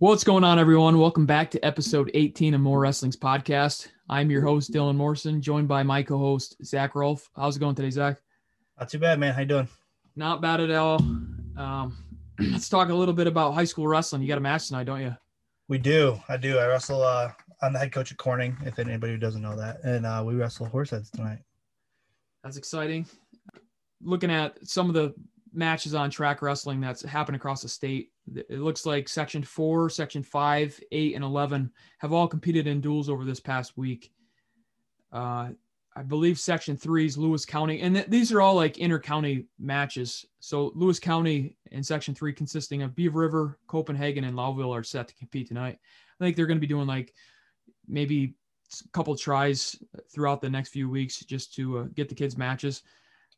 What's going on, everyone? Welcome back to episode 18 of MorWrestling's podcast. I'm your host, Dylan Morrison, joined by my co-host, Zakk Rolfe. How's it going today, Zakk? Not too bad, man. How you doing? Not bad at all. Um, let's talk a little bit about high school wrestling. You got a match tonight, don't you? We do. I do. I wrestle. Uh, I'm the head coach at Corning. If anybody who doesn't know that, and uh, we wrestle horseheads tonight. That's exciting. Looking at some of the matches on track wrestling that's happened across the state. It looks like section four, section five, eight, and 11 have all competed in duels over this past week. Uh, I believe section three is Lewis County, and th- these are all like inter county matches. So Lewis County and section three, consisting of Beaver River, Copenhagen, and Lowville, are set to compete tonight. I think they're going to be doing like maybe a couple tries throughout the next few weeks just to uh, get the kids matches.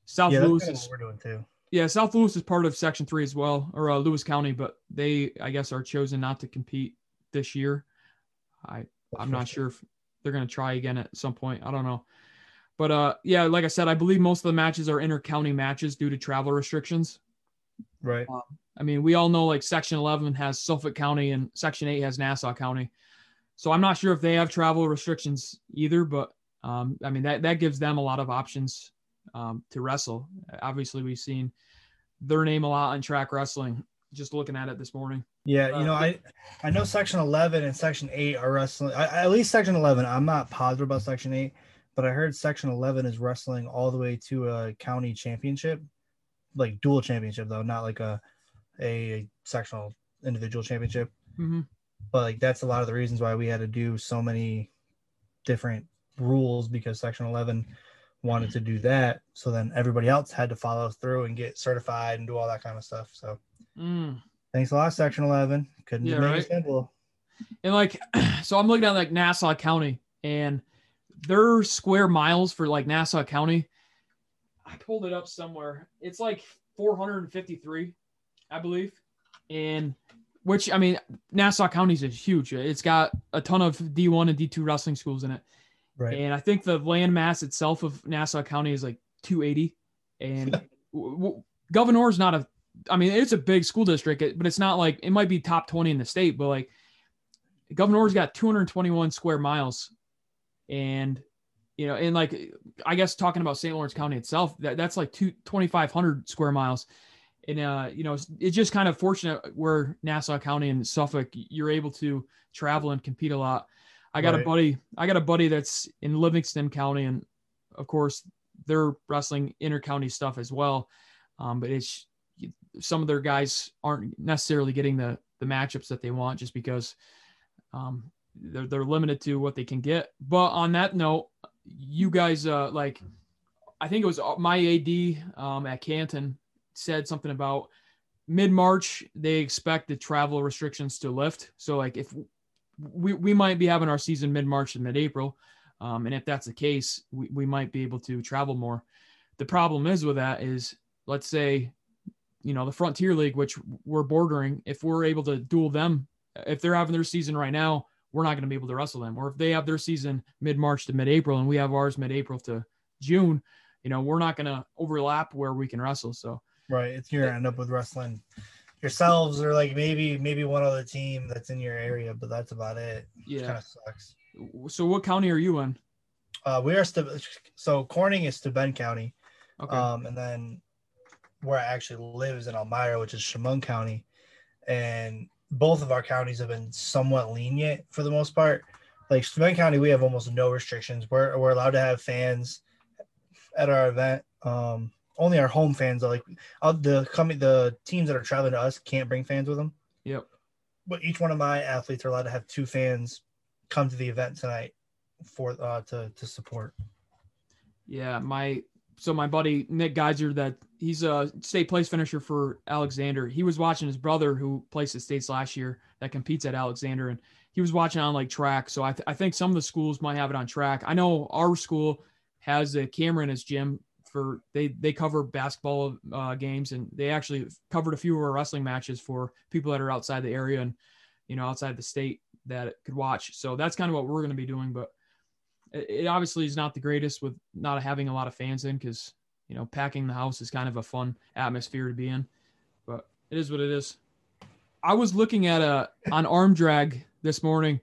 South yeah, that's Lewis is what we're doing too. Yeah, South Lewis is part of Section Three as well, or uh, Lewis County, but they, I guess, are chosen not to compete this year. I, I'm not sure if they're going to try again at some point. I don't know, but uh, yeah, like I said, I believe most of the matches are inter-county matches due to travel restrictions. Right. I mean, we all know like Section 11 has Suffolk County and Section 8 has Nassau County, so I'm not sure if they have travel restrictions either. But um, I mean, that that gives them a lot of options um, to wrestle. Obviously, we've seen their name a lot on track wrestling. Just looking at it this morning. Yeah, Uh, you know, I I know section 11 and section 8 are wrestling. I, at least section 11. I'm not positive about section 8, but I heard section 11 is wrestling all the way to a county championship, like dual championship though, not like a a sectional individual championship. hmm But like that's a lot of the reasons why we had to do so many different rules because section 11 wanted to do that. So then everybody else had to follow through and get certified and do all that kind of stuff. So Mm. thanks a lot, section 11. Couldn't Yeah, right. it simple. And like, so I'm looking at like Nassau County and their square miles for like Nassau County. I pulled it up somewhere. It's like 453, I believe. And which, I mean, Nassau County is huge. It's got a ton of D1 and D2 wrestling schools in it. Right. And I think the land mass itself of Nassau County is like 280. And w- w- Gouverneur is not a, I mean, it's a big school district, but it's not like it might be top 20 in the state, but like Gouverneur's got 221 square miles. And, you know, and like, I guess talking about St. Lawrence County itself, that, that's like two, 2,500 square miles. And, uh, you know, it's, it's just kind of fortunate where Nassau County and Suffolk, you're able to travel and compete a lot. I got a buddy, I got a buddy that's in Livingston County. And of course, they're wrestling inter-county stuff as well. Um, but it's some of their guys aren't necessarily getting the the matchups that they want just because um, they're they're limited to what they can get. But on that note, you guys uh, like I think it was my AD um, at Canton said something about mid March they expect the travel restrictions to lift. So like if we we might be having our season mid March and mid April. Um, and if that's the case, we, we might be able to travel more. The problem is with that is, let's say, you know, the Frontier League, which we're bordering, if we're able to duel them, if they're having their season right now, we're not going to be able to wrestle them. Or if they have their season mid March to mid April and we have ours mid April to June, you know, we're not going to overlap where we can wrestle. So, Right. It's you're gonna end up with wrestling yourselves or like maybe maybe one other team that's in your area, but that's about it. Yeah. kind of sucks. So, what county are you in? Uh, we are still so Corning is to Steuben County, Okay. um, and then where I actually live is in Elmira, which is Chemung County, and both of our counties have been somewhat lenient for the most part. Like Steuben County, we have almost no restrictions. We're we're allowed to have fans at our event. Um, only our home fans are like uh, the coming the teams that are traveling to us can't bring fans with them. yep. But each one of my athletes are allowed to have two fans come to the event tonight for uh to to support. Yeah, my so my buddy Nick Geiser, that he's a state place finisher for Alexander. He was watching his brother who placed at states last year that competes at Alexander, and he was watching on like track. So I, th- I think some of the schools might have it on track. I know our school has a camera in his gym for they they cover basketball uh, games, and they actually covered a few of our wrestling matches for people that are outside the area and you know outside the state that could watch. So that's kind of what we're going to be doing, but it it obviously is not the greatest with not having a lot of fans in because you know packing the house is kind of a fun atmosphere to be in but it is what it is I was looking at a on arm drag this morning,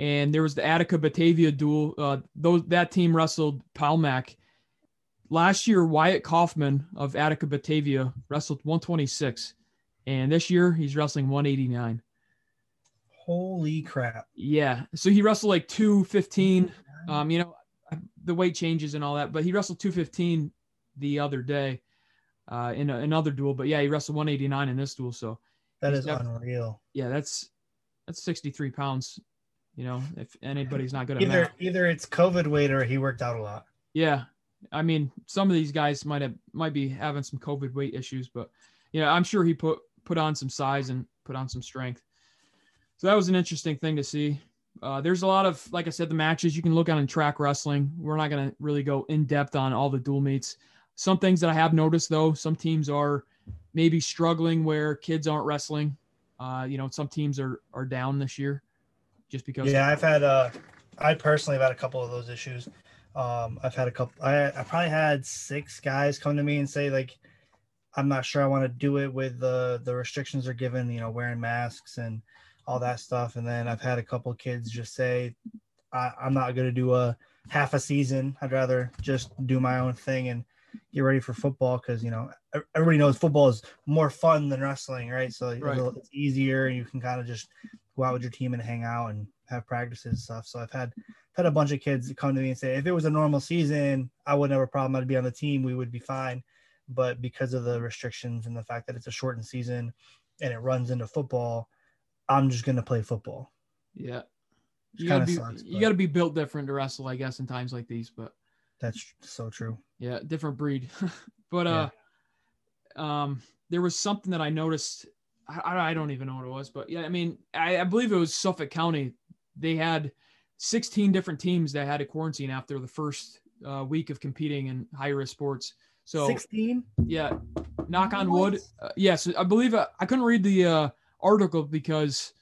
and there was the Attica Batavia duel. Uh, those that team wrestled Pal-Mac. Last year, Wyatt Kaufman of Attica Batavia wrestled 126, and this year he's wrestling 189. Holy crap! Yeah, so he wrestled like 215. Um, you know, the weight changes and all that, but he wrestled 215 the other day uh, in a, another duel. But yeah, he wrestled 189 in this duel. So that is def- unreal. Yeah, that's that's 63 pounds. You know, if anybody's not good at either math. either it's COVID weight or he worked out a lot. Yeah, I mean, some of these guys might have might be having some COVID weight issues, but yeah, I'm sure he put put on some size and put on some strength. So that was an interesting thing to see. Uh, there's a lot of, like I said, the matches you can look on in track wrestling. We're not going to really go in depth on all the dual meets. Some things that I have noticed though, some teams are maybe struggling where kids aren't wrestling. Uh, you know, some teams are are down this year just because. Yeah, I've had. Uh, I personally have had a couple of those issues. Um, I've had a couple. I I probably had six guys come to me and say like, I'm not sure I want to do it with the the restrictions are given. You know, wearing masks and all that stuff. And then I've had a couple kids just say, I, I'm not going to do a half a season. I'd rather just do my own thing and get ready for football because you know everybody knows football is more fun than wrestling, right? So right. it's easier, and you can kind of just go out with your team and hang out and have practices and stuff. So I've had had a bunch of kids come to me and say, if it was a normal season, I wouldn't have a problem. I'd be on the team. We would be fine. But because of the restrictions and the fact that it's a shortened season and it runs into football, I'm just gonna play football. Yeah. You gotta be sucks, you gotta be built different to wrestle, I guess, in times like these. But that's so true. Yeah, different breed. but uh um there was something that I noticed. I, I don't even know what it was, but yeah, I mean, I, I believe it was Suffolk County. They had 16 different teams that had a quarantine after the first uh, week of competing in high risk sports. So 16. Yeah. Knock on wood. Uh, yes, I believe uh, I couldn't read the uh, article because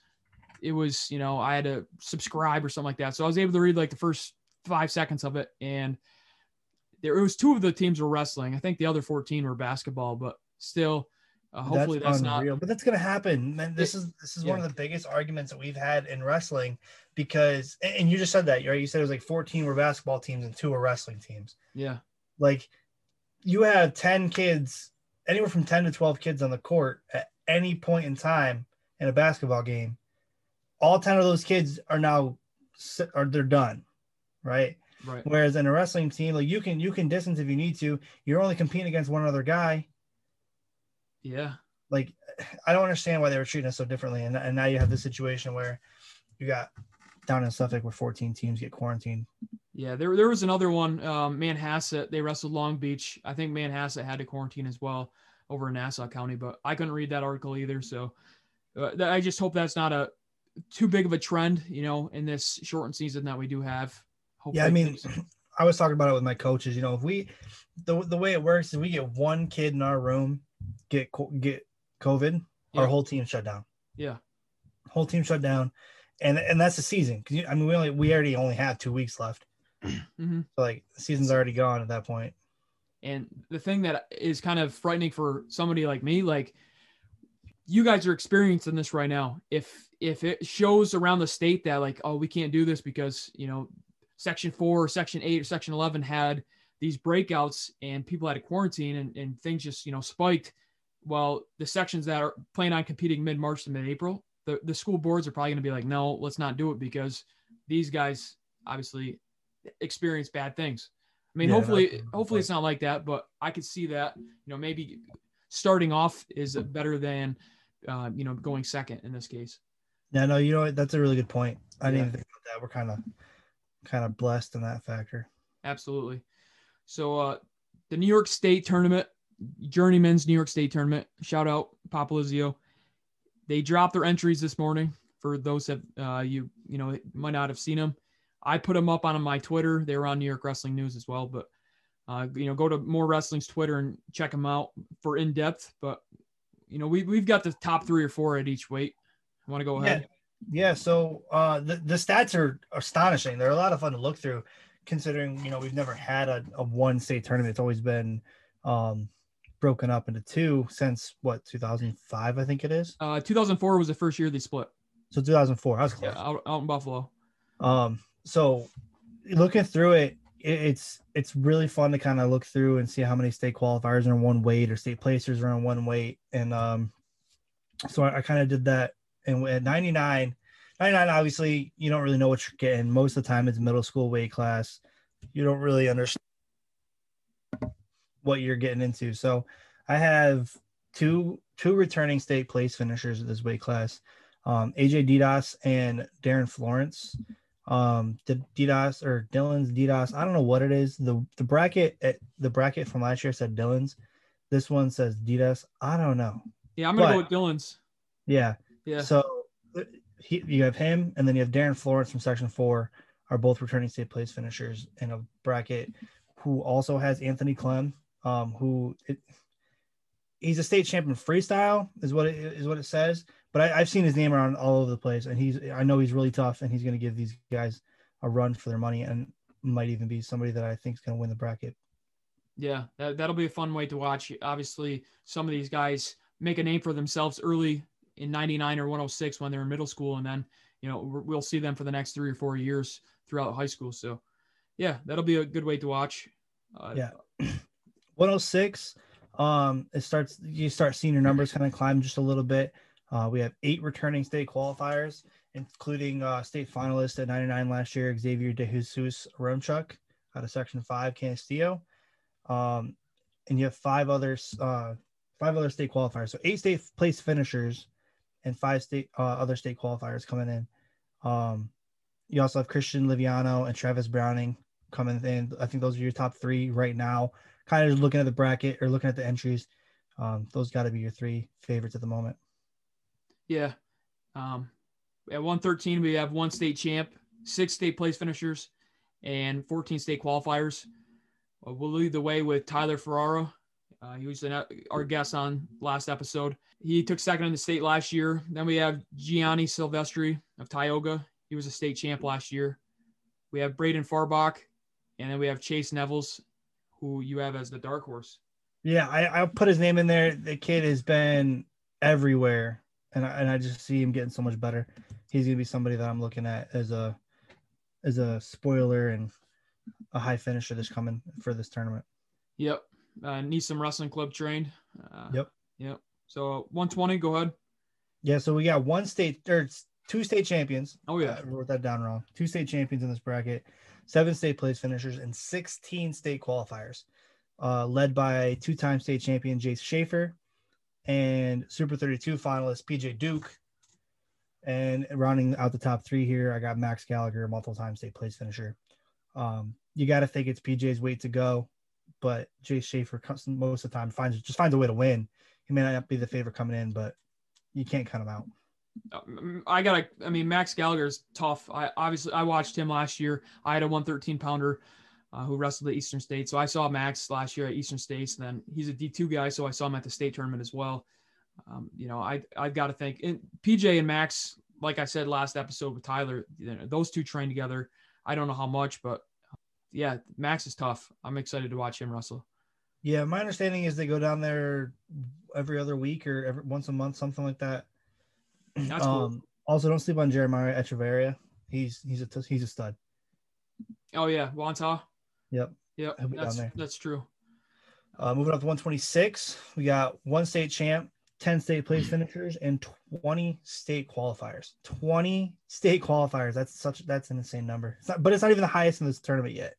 it was, you know, I had to subscribe or something like that. So I was able to read like the first five seconds of it. And there it was two of the teams were wrestling. I think the other 14 were basketball, but still, uh, hopefully that's, that's unreal. not. But that's gonna happen. Man, this is this is yeah. one of the biggest arguments that we've had in wrestling because, and you just said that, right? You said it was like 14 were basketball teams and two were wrestling teams. Yeah. Like you have 10 kids, anywhere from 10 to 12 kids on the court at any point in time in a basketball game, all 10 of those kids are now are they're done, right? Right. Whereas in a wrestling team, like you can you can distance if you need to. You're only competing against one other guy. Yeah. Like I don't understand why they were treating us so differently. And, and now you have this situation where you got down in Suffolk where 14 teams get quarantined. Yeah, there, there was another one, um, Manhasset. They wrestled Long Beach. I think Manhasset had to quarantine as well over in Nassau County, but I couldn't read that article either. So uh, I just hope that's not a too big of a trend, you know, in this shortened season that we do have. Hopefully yeah, I mean, I was talking about it with my coaches. You know, if we the the way it works is we get one kid in our room get get COVID, yeah. our whole team shut down. Yeah, whole team shut down, and and that's the season. Because I mean, we only we already only have two weeks left. Mm-hmm. So like the season's already gone at that point. And the thing that is kind of frightening for somebody like me, like you guys are experiencing this right now. If if it shows around the state that like, oh, we can't do this because you know, section four or section eight or section eleven had these breakouts and people had a quarantine and, and things just you know spiked. Well, the sections that are planning on competing mid March to mid April, the, the school boards are probably going to be like, no, let's not do it because these guys obviously experience bad things. I mean, yeah, hopefully, hopefully it's not like that, but I could see that. You know, maybe starting off is better than, uh, you know, going second in this case. Yeah, no, you know what? That's a really good point. I yeah. didn't think about that. We're kind of, kind of blessed in that factor. Absolutely. So, uh, the New York State tournament, Journeymen's New York State tournament. Shout out Popolizio. They dropped their entries this morning. For those that uh, you you know might not have seen them, I put them up on my Twitter. They were on New York Wrestling News as well. But uh, you know, go to MorWrestling's Twitter and check them out for in depth. But you know, we we've got the top three or four at each weight. Want to go ahead? Yeah. yeah so uh, the the stats are astonishing. They're a lot of fun to look through, considering you know we've never had a, a one state tournament. It's always been um, broken up into two since what 2005 I think it is. Uh, 2004 was the first year they split. So 2004. I was close. Yeah, out, out in Buffalo. Um, so looking through it, it it's it's really fun to kind of look through and see how many state qualifiers are in one weight or state placers are in one weight. And um, so I, I kind of did that. And at 99, 99, obviously you don't really know what you're getting. Most of the time it's middle school weight class. You don't really understand what you're getting into. So I have two two returning state place finishers of this weight class. Um, AJ Didas and Darren Florence. Um, the Didas or Dylan's Didas, I don't know what it is. The the bracket at the bracket from last year said Dylan's. This one says Didas. I don't know. Yeah, I'm gonna but, go with Dylan's. Yeah. Yeah. So he, you have him, and then you have Darren Florence from Section Four, are both returning state place finishers in a bracket, who also has Anthony Clem, um, who it, he's a state champion freestyle is what it is what it says. But I, have seen his name around all over the place, and he's I know he's really tough, and he's going to give these guys a run for their money, and might even be somebody that I think is going to win the bracket. Yeah, that, that'll be a fun way to watch. Obviously, some of these guys make a name for themselves early in 99 or 106 when they're in middle school. And then, you know, we'll see them for the next three or four years throughout high school. So, yeah, that'll be a good way to watch. Uh, yeah. 106, um, it starts, you start seeing your numbers kind of climb just a little bit. Uh, we have eight returning state qualifiers, including uh, state finalist at 99 last year, Xavier De Jesus out of Section 5, Canastillo. Um, and you have five others, uh, five other state qualifiers. So eight state place finishers and five state uh, other state qualifiers coming in. Um, you also have Christian Liviano and Travis Browning coming in. I think those are your top three right now. Kind of looking at the bracket or looking at the entries. Um, those got to be your three favorites at the moment. Yeah. Um, at 113, we have one state champ, six state place finishers, and 14 state qualifiers. Uh, we'll lead the way with Tyler Ferraro. Uh, he was an, our guest on last episode. He took second in the state last year. Then we have Gianni Silvestri of Tioga. He was a state champ last year. We have Braden Farbach, and then we have Chase Nevels, who you have as the dark horse. Yeah, I, I'll put his name in there. The kid has been everywhere, and I, and I just see him getting so much better. He's gonna be somebody that I'm looking at as a as a spoiler and a high finisher this coming for this tournament. Yep, uh, need some wrestling club trained. Uh, yep, yep. So 120, go ahead. Yeah, so we got one state or two state champions. Oh yeah, I wrote that down wrong. Two state champions in this bracket, seven state place finishers, and 16 state qualifiers, uh, led by two-time state champion Jace Schaefer and Super 32 finalist PJ Duke. And rounding out the top three here, I got Max Gallagher, multiple-time state place finisher. Um, you got to think it's PJ's way to go, but Jace Schaefer most of the time finds just finds a way to win he may not be the favorite coming in, but you can't cut him out. Uh, I gotta. I mean, Max Gallagher's tough. I obviously I watched him last year. I had a 113 pounder uh, who wrestled at Eastern State, so I saw Max last year at Eastern States. And then he's a D2 guy, so I saw him at the state tournament as well. Um, you know, I I've got to think and PJ and Max, like I said last episode with Tyler, you know, those two train together. I don't know how much, but yeah, Max is tough. I'm excited to watch him wrestle. Yeah, my understanding is they go down there every other week or every once a month, something like that. That's um. Also, don't sleep on Jeremiah Echeverria. He's he's a he's a stud. Oh yeah, Wantagh. Yep. Yep. That's that's true. Uh, moving up to 126, we got one state champ, 10 state place finishers, and 20 state qualifiers. 20 state qualifiers. That's such that's an insane number. It's not, but it's not even the highest in this tournament yet.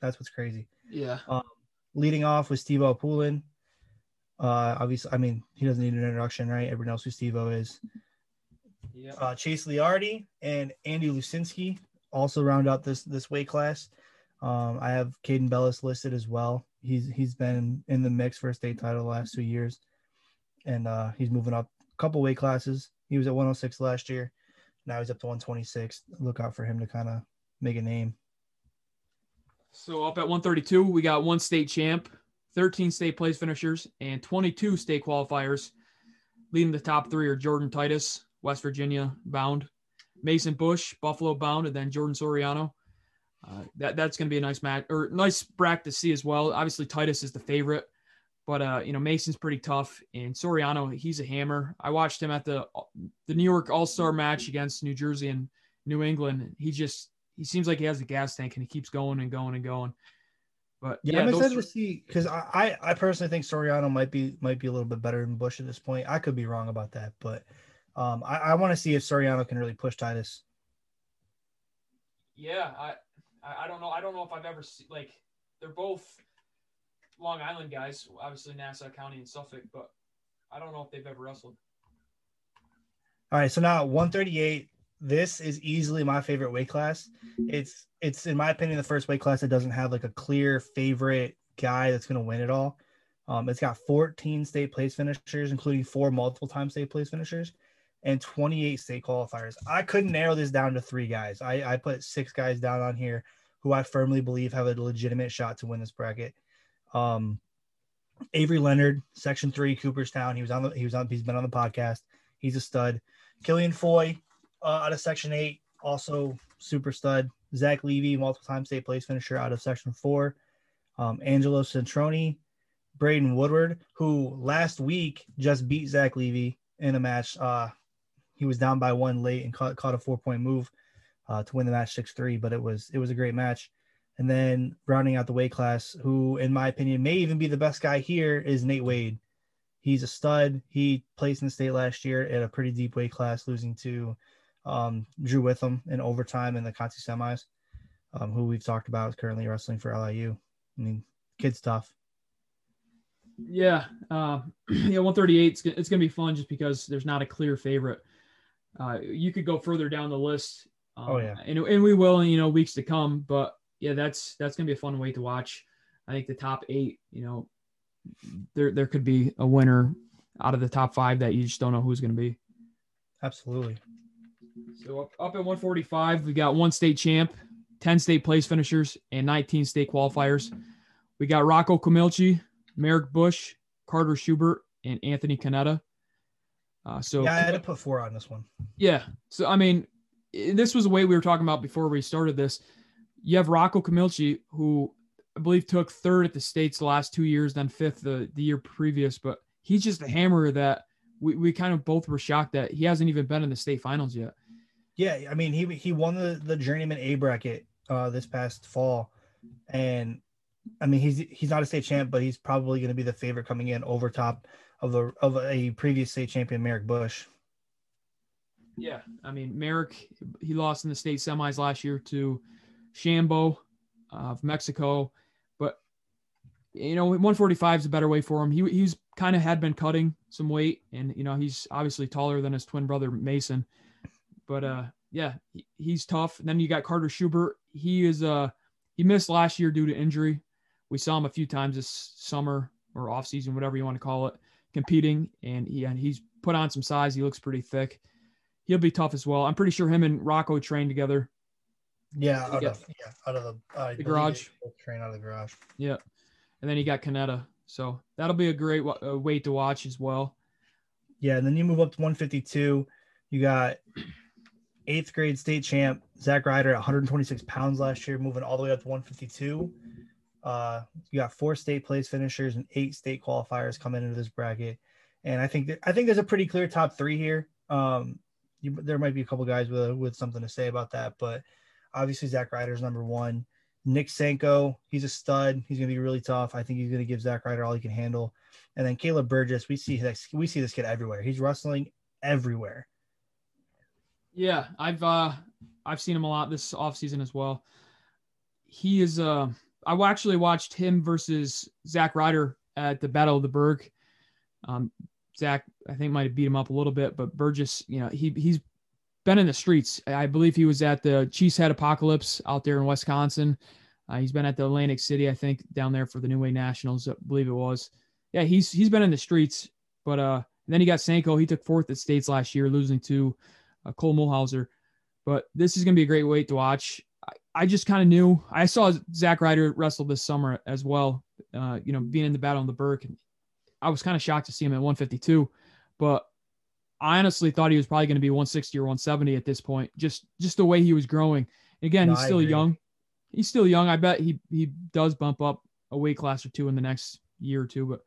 That's what's crazy. Yeah. Um, leading off with Steve Poulin. Uh, obviously, I mean, he doesn't need an introduction, right? Everyone knows who Steve O is. Yeah. Uh, Chase Liardi and Andy Lucinski also round out this this weight class. Um, I have Caden Bellis listed as well. He's he's been in the mix for a state title the last two years, and uh, he's moving up a couple weight classes. He was at 106 last year. Now he's up to 126. Look out for him to kind of make a name. So up at 132, we got one state champ, 13 state place finishers, and 22 state qualifiers. Leading the top three are Jordan Titus, West Virginia bound, Mason Bush, Buffalo bound, and then Jordan Soriano. Uh, that that's going to be a nice match or nice bracket to see as well. Obviously, Titus is the favorite. but uh, you know Mason's pretty tough, and Soriano he's a hammer. I watched him at the the New York All Star match against New Jersey and New England. He just he seems like he has a gas tank and he keeps going and going and going. But yeah, yeah I'm excited to see because I, I personally think Soriano might be might be a little bit better than Bush at this point. I could be wrong about that, but um, I, I want to see if Soriano can really push Titus. Yeah, I I don't know. I don't know if I've ever seen like they're both Long Island guys, obviously Nassau County and Suffolk, but I don't know if they've ever wrestled. All right, so now 138. This is easily my favorite weight class. It's it's in my opinion the first weight class that doesn't have like a clear favorite guy that's going to win it all. Um, it's got 14 state place finishers, including four multiple time state place finishers, and 28 state qualifiers. I couldn't narrow this down to three guys. I, I put six guys down on here who I firmly believe have a legitimate shot to win this bracket. Um, Avery Leonard, Section Three, Cooperstown. He was on the he was on he's been on the podcast. He's a stud. Killian Foy, uh, out of Section Eight, also super stud. Zach Levy, multiple time state place finisher out of Section Four. Um, Angelo Centroni, Braden Woodward, who last week just beat Zach Levy in a match. Uh, he was down by one late and caught, caught a four point move uh, to win the match six three, but it was it was a great match. And then rounding out the weight class, who in my opinion may even be the best guy here, is Nate Wade. He's a stud. He placed in the state last year at a pretty deep weight class, losing to um, Drew Witham in overtime in the Conti semis, um, who we've talked about is currently wrestling for LIU. I mean, kid's tough. Yeah, uh, yeah, 138. It's, it's going to be fun just because there's not a clear favorite. Uh, you could go further down the list. Um, oh yeah, and, and we will in you know weeks to come. But yeah, that's that's gonna be a fun way to watch. I think the top eight, you know, there there could be a winner out of the top five that you just don't know who's gonna be. Absolutely. So up, up at 145, we got one state champ, 10 state place finishers, and 19 state qualifiers. We got Rocco Camilchi, Merrick Bush, Carter Schubert, and Anthony Canetta. Uh, so yeah, I had to put four on this one. Yeah. So I mean, this was a way we were talking about before we started this you have Rocco Camilchi, who I believe took third at the states the last two years, then fifth the, the year previous. But he's just a hammer that we, we kind of both were shocked that he hasn't even been in the state finals yet. Yeah, I mean he he won the the Journeymen A bracket uh, this past fall, and I mean he's he's not a state champ, but he's probably going to be the favorite coming in over top of the of a previous state champion Merrick Bush. Yeah, I mean Merrick he lost in the state semis last year to Shambo of Mexico. But you know, 145 is a better way for him. He he's kind of had been cutting some weight, and you know, he's obviously taller than his twin brother Mason. But uh, yeah, he, he's tough. And then you got Carter Schubert. He is uh he missed last year due to injury. We saw him a few times this summer or off season, whatever you want to call it, competing, and he and he's put on some size. He looks pretty thick. He'll be tough as well. I'm pretty sure him and Rocco trained together yeah, out of, yeah, out of the, uh, the garage. Train out of the garage. Yeah, and then you got Canetta. So that'll be a great uh, weight to watch as well. Yeah, and then you move up to 152. You got eighth grade state champ Zach Ryder at 126 pounds last year, moving all the way up to 152. Uh, you got four state place finishers and eight state qualifiers coming into this bracket, and I think that, I think there's a pretty clear top three here. Um, you, there might be a couple guys with with something to say about that, but Obviously, Zach Ryder's number one. Nick Sanko, he's a stud. He's going to be really tough. I think he's going to give Zach Ryder all he can handle. And then Caleb Burgess, we see we see this kid everywhere. He's wrestling everywhere. Yeah, I've uh I've seen him a lot this offseason as well. He is uh I actually watched him versus Zach Ryder at the Battle of the Berg. Um, Zach, I think might have beat him up a little bit, but Burgess, you know, he he's been in the streets. I believe he was at the Cheesehead Apocalypse out there in Wisconsin. Uh, he's been at the Atlantic City, I think, down there for the NUWAY Nationals, I believe it was. Yeah, he's he's been in the streets. But uh, then he got Sanko. He took fourth at states last year, losing to uh, Cole Mulhauser. But this is going to be a great weight to watch. I, I just kind of knew. I saw Zach Ryder wrestle this summer as well. Uh, you know, being in the battle on the Burke, I was kind of shocked to see him at 152. But I honestly thought he was probably going to be 160 or 170 at this point, just just the way he was growing. Again, no, he's still young. He's still young. I bet he he does bump up a weight class or two in the next year or two, but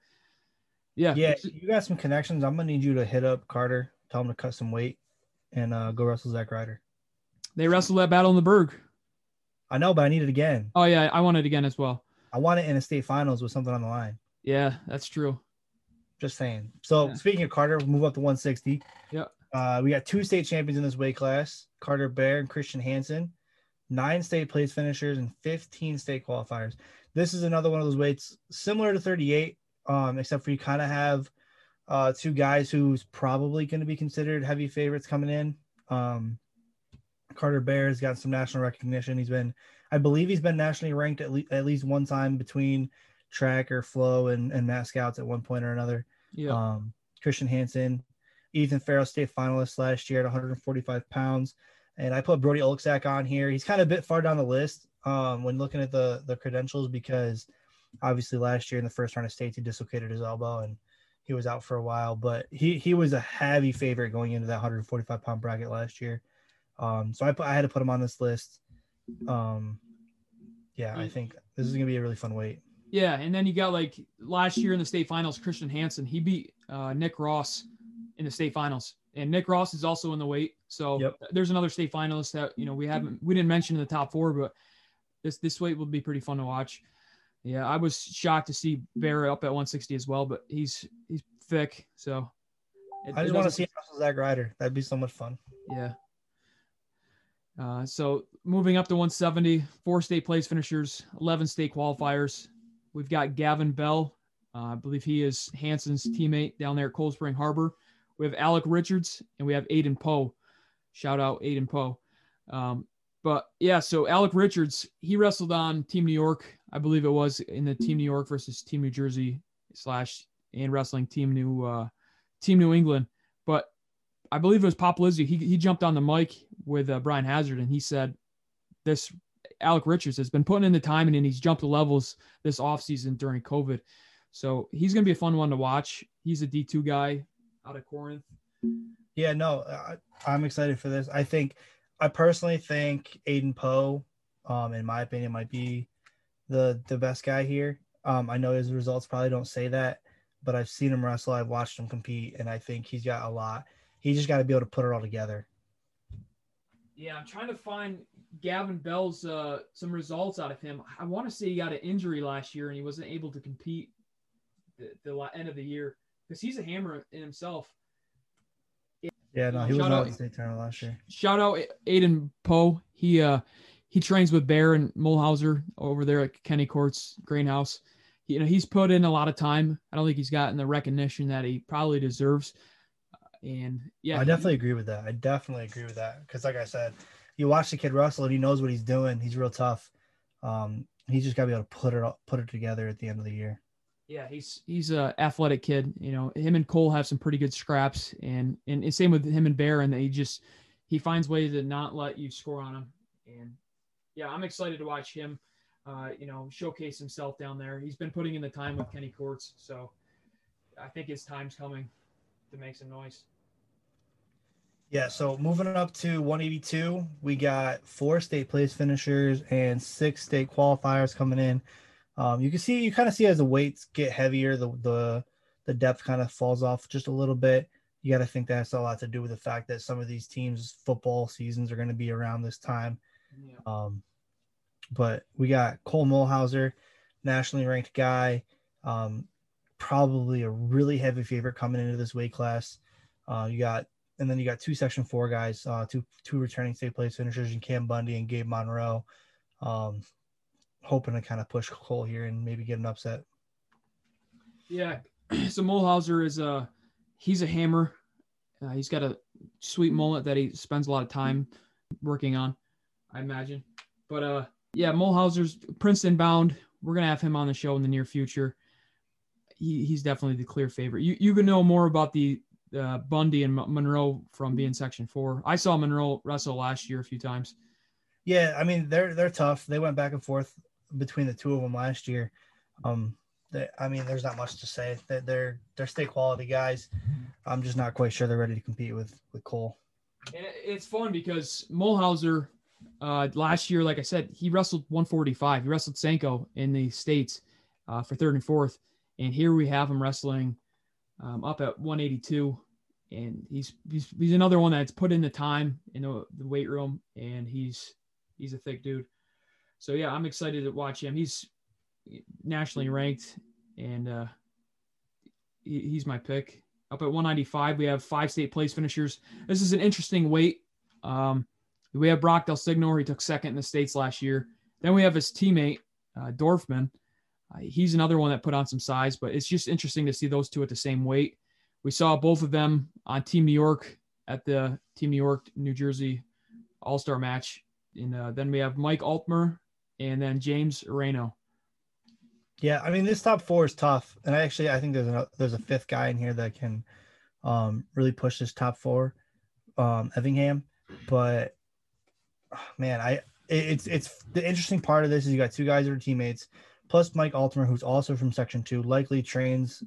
Yeah. Yeah, you got some connections. I'm gonna need you to hit up Carter, tell him to cut some weight, and uh, go wrestle Zack Ryder. They wrestled that battle in the Berg. I know, but I need it again. Oh yeah, I want it again as well. I want it in a state finals with something on the line. Yeah, that's true. Just saying. So Yeah. speaking of Carter, we'll move up to 160. Yeah. Uh, we got two state champions in this weight class: Carter Bear and Christian Hansen. Nine state place finishers and 15 state qualifiers. This is another one of those weights similar to 38, um, except for you kind of have uh, two guys who's probably going to be considered heavy favorites coming in. Um, Carter Bear has got some national recognition. He's been, I believe, he's been nationally ranked at, le- at least one time between track or flow and, and mass scouts at one point or another. Yeah. Um, Christian Hansen, Ethan Farrell, state finalist last year at 145 pounds. And I put Brody Olczak on here. He's kind of a bit far down the list um, when looking at the the credentials because obviously last year in the first round of states he dislocated his elbow and he was out for a while. But he he was a heavy favorite going into that 145 pound bracket last year. Um, so I put I had to put him on this list. Um, yeah, I think this is gonna be a really fun weight. Yeah, and then you got like last year in the state finals, Christian Hansen. He beat uh, Nick Ross in the state finals, and Nick Ross is also in the weight. So Yep. there's another state finalist that you know we haven't we didn't mention in the top four, but this this weight will be pretty fun to watch. Yeah, I was shocked to see Bear up at 160 as well, but he's he's thick, so it- I just want to see wrestle Zack Ryder. That'd be so much fun. Yeah. Uh, so moving up to 170, four state place finishers, 11 state qualifiers. We've got Gavin Bell. Uh, I believe he is Hansen's teammate down there at Cold Spring Harbor. We have Alec Richards and we have Aiden Poe. Shout out Aiden Poe. Um, but yeah, so Alec Richards, he wrestled on Team New York. I believe it was in the Team New York versus Team New Jersey slash and wrestling Team New uh, Team New England. But I believe it was Popolizio. He, he jumped on the mic with uh, Brian Hazard and he said, This Alec Richards has been putting in the time and he's jumped the levels this offseason during COVID. So he's going to be a fun one to watch. He's a D2 guy out of Corinth. Yeah, no, I, I'm excited for this. I think, I personally think Aiden Poe, um, in my opinion, might be the the best guy here. Um, I know his results probably don't say that, but I've seen him wrestle. I've watched him compete, and I think he's got a lot. He just got to be able to put it all together. Yeah, I'm trying to find Gavin Bell's uh, some results out of him. I want to say he got an injury last year and he wasn't able to compete the, the end of the year because he's a hammer in himself. Yeah, no, he was not out- the state tournament last year. shout out Aiden Poe. He uh he trains with Bear and Mulhauser over there at Kenny Court's Greenhouse. He, you know, he's put in a lot of time. I don't think he's gotten the recognition that he probably deserves. Uh, And yeah, I definitely agree with that. I definitely agree with that because, like I said, you watch the kid wrestle and he knows what he's doing. He's real tough. Um, he's just got to be able to put it all, put it together at the end of the year. Yeah, he's he's a athletic kid. You know, him and Cole have some pretty good scraps, and and, and same with him and Bear, and he just he finds ways to not let you score on him. And yeah, I'm excited to watch him. Uh, you know, showcase himself down there. He's been putting in the time with Kenny Courts, so I think his time's coming to make some noise. Yeah. So moving up to 182, we got four state place finishers and six state qualifiers coming in. Um, you can see you kind of see as the weights get heavier, the the the depth kind of falls off just a little bit. You got to think that has a lot to do with the fact that some of these teams' football seasons are going to be around this time. Yeah. Um, but we got Cole Mulhauser, nationally ranked guy, um, probably a really heavy favorite coming into this weight class. Uh, you got, and then you got two Section Four guys, uh, two two returning state place finishers, in Cam Bundy and Gabe Monroe. Um, hoping to kind of push Cole here and maybe get an upset. Yeah. So Mulhauser is a he's a hammer. Uh, he's got a sweet mullet that he spends a lot of time working on, I imagine. But uh, yeah, Mulhauser's Princeton bound. We're gonna have him on the show in the near future. He, he's definitely the clear favorite. You you can know more about the uh, Bundy and Mon- Monroe from being Section Four. I saw Monroe wrestle last year a few times. Yeah, I mean they're they're tough. They went back and forth between the two of them last year. Um, they, I mean, there's not much to say. They're, they're they're state quality guys. I'm just not quite sure they're ready to compete with with Cole. And it's fun because Mulhauser, uh, last year, like I said, he wrestled 145. He wrestled Sanko in the States uh, for third and fourth. And here we have him wrestling um, up at 182, and he's, he's he's another one that's put in the time in the, the weight room, and he's he's a thick dude. So yeah, I'm excited to watch him. He's nationally ranked, and uh, he, he's my pick. Up at 195, we have five state place finishers. This is an interesting weight. Um, we have Brock Del Signo, he took second in the states last year. Then we have his teammate uh, Dorfman. Uh, he's another one that put on some size, but it's just interesting to see those two at the same weight. We saw both of them on Team New York at the Team New York New Jersey All Star match. And uh, then we have Mike Altmer and then James Areno. Yeah, I mean this top four is tough, and I actually I think there's a there's a fifth guy in here that can um, really push this top four, um, Evingham. But man, I it's it's the interesting part of this is you got two guys that are teammates, plus Mike Altimer, who's also from Section Two, likely trains,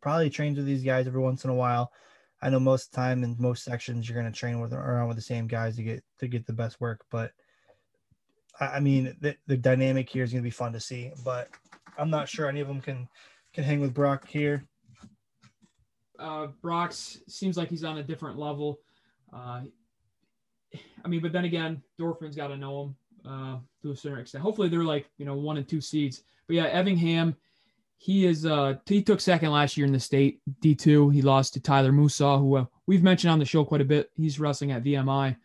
probably trains with these guys every once in a while. I know most of the time in most sections you're going to train with around with the same guys to get to get the best work, but I mean the, the dynamic here is going to be fun to see. But I'm not sure any of them can can hang with Brock here. Uh, Brock's seems like he's on a different level. Uh, I mean, but then again, Dorfman's got to know him uh, to a certain extent. Hopefully, they're like you know one and two seeds. But yeah, Evingham, he is uh he took second last year in the state D two. He lost to Tyler Musa, who uh, we've mentioned on the show quite a bit. He's wrestling at VMI,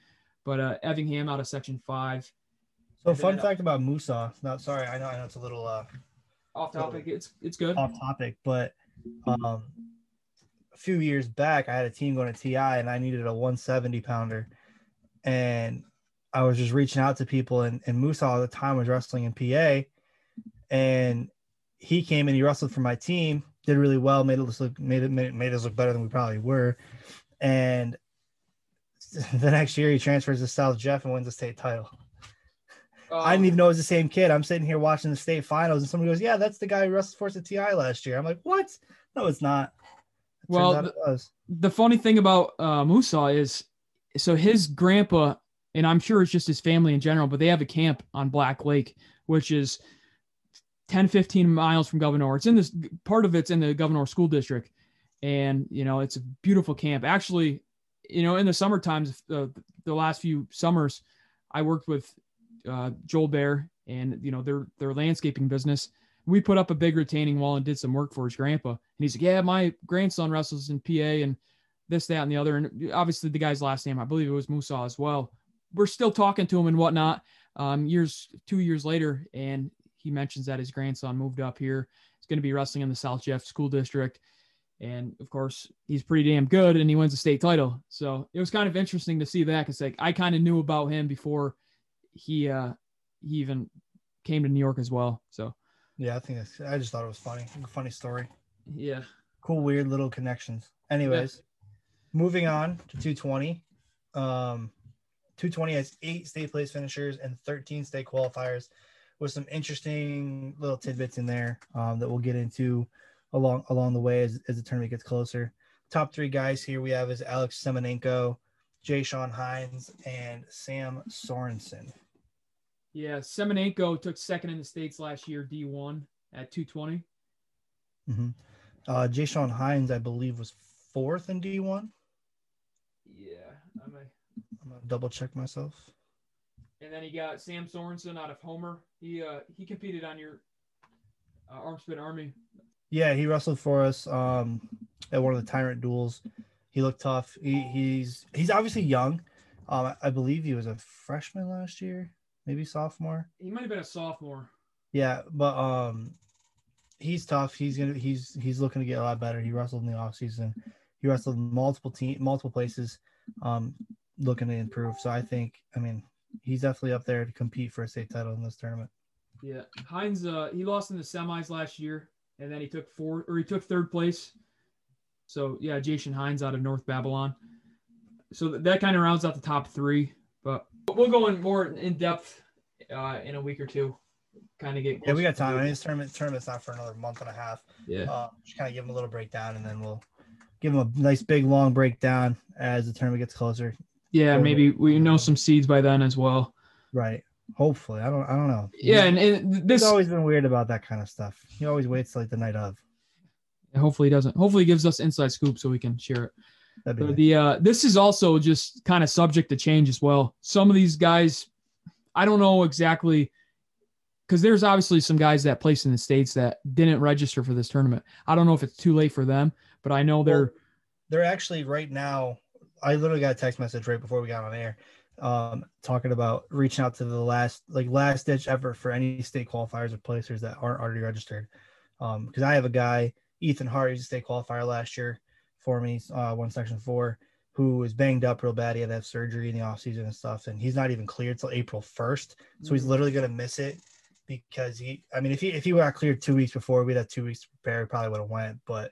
but uh, Evingham out of Section five. So, fun fact about Musa. Not sorry, I know I know it's a little uh off topic. It's it's good. Off topic, but um, a few years back, I had a team going to TI, and I needed a 170 pounder, and I was just reaching out to people, and and Musa at the time was wrestling in PA, and he came and he wrestled for my team, did really well, made us look made it made, made us look better than we probably were, and the next year he transfers to South Jeff and wins the state title. I didn't even know it was the same kid. I'm sitting here watching the state finals, and somebody goes, "Yeah, that's the guy who wrestled for us at TI last year." I'm like, "What? No, it's not." It well, the, the, funny thing about uh, Musa is, so his grandpa, and I'm sure it's just his family in general, but they have a camp on Black Lake, which is 10, 15 miles from Gouverneur. It's in this part of it's in the Gouverneur School District, and you know it's a beautiful camp. Actually, you know, in the summer times, uh, the last few summers, I worked with uh, Joel Bear and you know their their landscaping business. We put up a big retaining wall and did some work for his grandpa. And he's like, "Yeah, my grandson wrestles in PA and this, that, and the other." And obviously, the guy's last name, I believe it was Musa as well. We're still talking to him and whatnot. Um, years, two years later, and he mentions that his grandson moved up here. He's going to be wrestling in the South Jeff School District. And of course, he's pretty damn good and he wins a state title. So it was kind of interesting to see that because like I kind of knew about him before he uh he even came to New York as well. So yeah, I think that's, I just thought it was funny, funny story. Yeah, cool, weird little connections. Anyways, yeah. Moving on to 220. Um, 220 has eight state place finishers and 13 state qualifiers, with some interesting little tidbits in there um, that we'll get into along along the way as, as the tournament gets closer. Top three guys here we have is Alex Semenenko, Jay Sean Hines, and Sam Sorensen. Yeah, Semenenko took second in the states last year, D1 at 220. Mm-hmm. Uh, Jay Sean Hines, I believe, was fourth in D1. Yeah, I'm, a... I'm gonna double check myself. And then he got Sam Sorensen out of Homer. He uh he competed on your uh, Arm Spit Army. Yeah, he wrestled for us um at one of the Tyrant duels. He looked tough. He, he's he's obviously young. Um, I believe he was a freshman last year maybe sophomore. He might have been a sophomore. Yeah, but um, he's tough. He's gonna he's he's looking to get a lot better. He wrestled in the off season. He wrestled multiple team multiple places, um, looking to improve. So I think I mean he's definitely up there to compete for a state title in this tournament. Yeah, Hines uh he lost in the semis last year, and then he took four or he took third place. So yeah, Jason Hines out of North Babylon. So that, that kind of rounds out the top three. But we'll go in more in depth uh, in a week or two. Kind of get. Yeah, we got time. I mean, this tournament tournament's not for another month and a half. Yeah. Uh, just kind of give them a little breakdown, and then we'll give them a nice big long breakdown as the tournament gets closer. Yeah, maybe we know some seeds by then as well. Right. Hopefully, I don't. I don't know. Yeah, and, and this has always been weird about that kind of stuff. He always waits like the night of. And hopefully, he doesn't. Hopefully, he gives us inside scoop so we can share it. But nice. the uh, this is also just kind of subject to change as well. Some of these guys, I don't know exactly, because there's obviously some guys that place in the states that didn't register for this tournament. I don't know if it's too late for them, but I know they're Well, they're actually right now. I literally got a text message right before we got on air, um, talking about reaching out to the last like last ditch effort for any state qualifiers or placers that aren't already registered. Um, because I have a guy, Ethan Hart, he's a state qualifier last year for me, uh, one section four, who was banged up real bad. He had to have surgery in the off season and stuff, and he's not even cleared till April first. So he's literally gonna miss it because he. I mean, if he if he got cleared two weeks before, we'd had two weeks to prepare. He probably would have went, but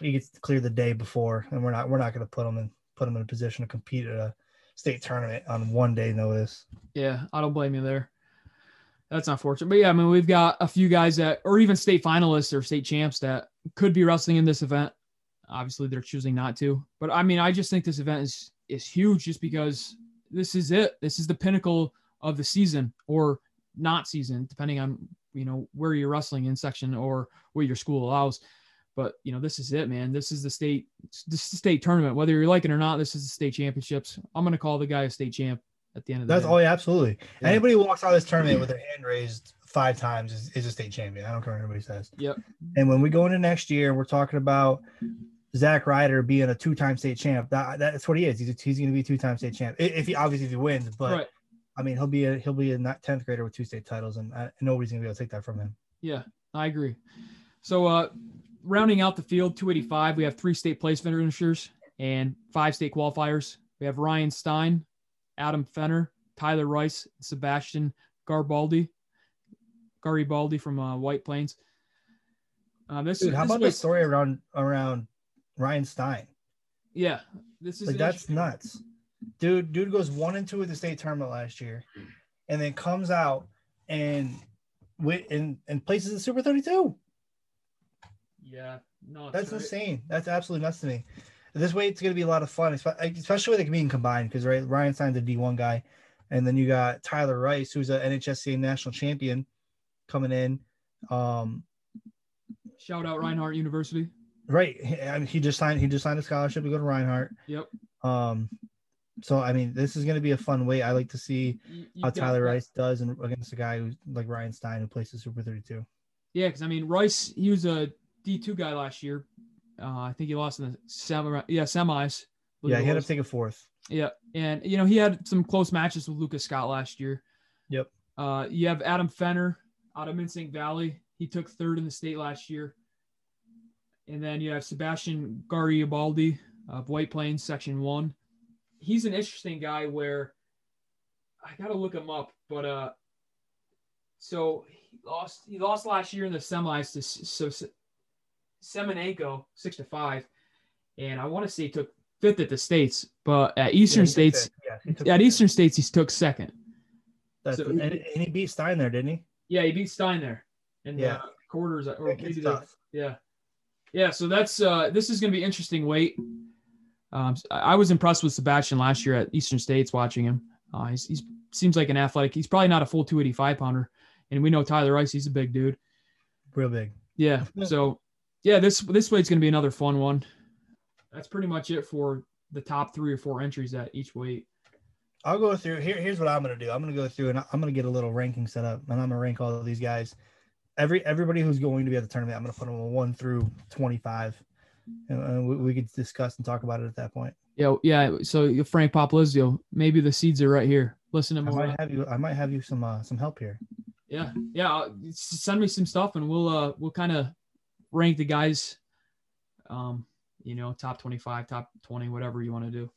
he gets cleared the day before, and we're not we're not gonna put him in put him in a position to compete at a state tournament on one day notice. Yeah, I don't blame you there. That's unfortunate. But yeah, I mean, we've got a few guys that, or even state finalists or state champs that could be wrestling in this event. Obviously, they're choosing not to. But I mean, I just think this event is is huge just because this is it. This is the pinnacle of the season or not season, depending on you know where you're wrestling in section or what your school allows. But you know, this is it, man. This is the state this is the state tournament. Whether you like it or not, this is the state championships. I'm gonna call the guy a state champ at the end of the That's day. all. Yeah, absolutely. Yeah. Anybody who walks out of this tournament with their hand raised five times is, is a state champion. I don't care what anybody says. Yep. And when we go into next year, we're talking about Zach Ryder being a two-time state champ. That, that's what he is. He's, he's going to be a two-time state champ. If he obviously if he wins, but right. I mean he'll be a he'll be a tenth grader with two state titles, and uh, nobody's going to be able to take that from him. Yeah, I agree. So, uh, rounding out the field, 285, we have three state place finishers and five state qualifiers. We have Ryan Stein, Adam Fenner, Tyler Rice, Sebastian Garibaldi, Garibaldi from uh, White Plains. Uh, this, Dude, how this about the story around around Ryan Stein? Yeah, this is Like that's nuts. Dude, dude goes one and two at the state tournament last year, and then comes out and with and, and places in Super 32. Yeah, no, That's right. insane. That's absolutely nuts to me. This way, it's going to be a lot of fun, especially with it being combined. Because right, Ryan Stein's a D1 guy, and then you got Tyler Rice, who's an NHSCA national champion, coming in. Um, Shout out Reinhardt University. right, he, I mean, he just signed. He just signed a scholarship to go to Reinhardt. Yep. Um, so I mean, this is going to be a fun way. I like to see You- how you've got Tyler that- Rice does and against a guy who's like Ryan Stein who plays the Super 32. Yeah, because I mean Rice, he was a D two guy last year. Uh, I think he lost in the semi, yeah semis. Yeah, he ended up taking fourth. Yeah, and you know he had some close matches with Lucas Scott last year. Yep. Uh, you have Adam Fenner out of Minisink Valley. He took third in the state last year. And then you have Sebastian Garibaldi of White Plains, Section One. He's an interesting guy where I gotta look him up, but uh, so he lost. He lost last year in the semis to so Semenenko six to five, and I want to say he took fifth at the states, but at Eastern Yeah, States. Yeah, at. Eastern States, he took second. That's, so and, he- and he beat Stein there, didn't he? Yeah, he beat Stein there in Yeah. the quarters. Or maybe the, yeah, yeah. So that's uh, this is going to be interesting. Weight. Um, I was impressed with Sebastian last year at Eastern States watching him. Uh, he's, he's seems like an athletic. He's probably not a full 285 pounder, and we know Tyler Rice. He's a big dude. Real big. Yeah. So yeah, this this weight's going to be another fun one. That's pretty much it for the top three or four entries at each weight. I'll go through here. Here's what I'm gonna do. I'm gonna go through and I'm gonna get a little ranking set up, and I'm gonna rank all of these guys. Every everybody who's going to be at the tournament, I'm gonna put them on one through 25, and, we, we could discuss and talk about it at that point. Yeah, yeah. So Frank Popolizio, maybe the seeds are right here. Listen to I might have you. I might have you some uh, some help here. Yeah, yeah. Send me some stuff, and we'll uh we'll kind of rank the guys. Um, you know, top twenty five, top twenty, whatever you want to do.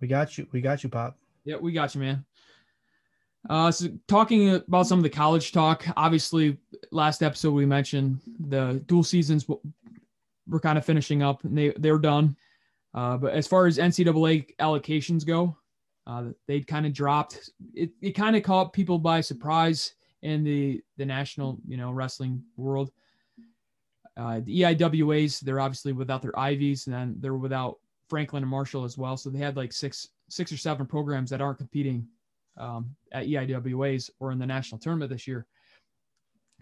We got you. We got you, Pop. Yeah, we got you, man. Uh, so talking about some of the college talk. Obviously, last episode we mentioned the dual seasons were kind of finishing up, and they they're done. Uh, but as far as NCAA allocations go, uh, they'd kind of dropped. It it kind of caught people by surprise in the the national you know wrestling world. Uh, the EIWAs they're obviously without their Ivies, and then they're without Franklin and Marshall as well. So they had like six six or seven programs that aren't competing um, at EIWAs or in the national tournament this year.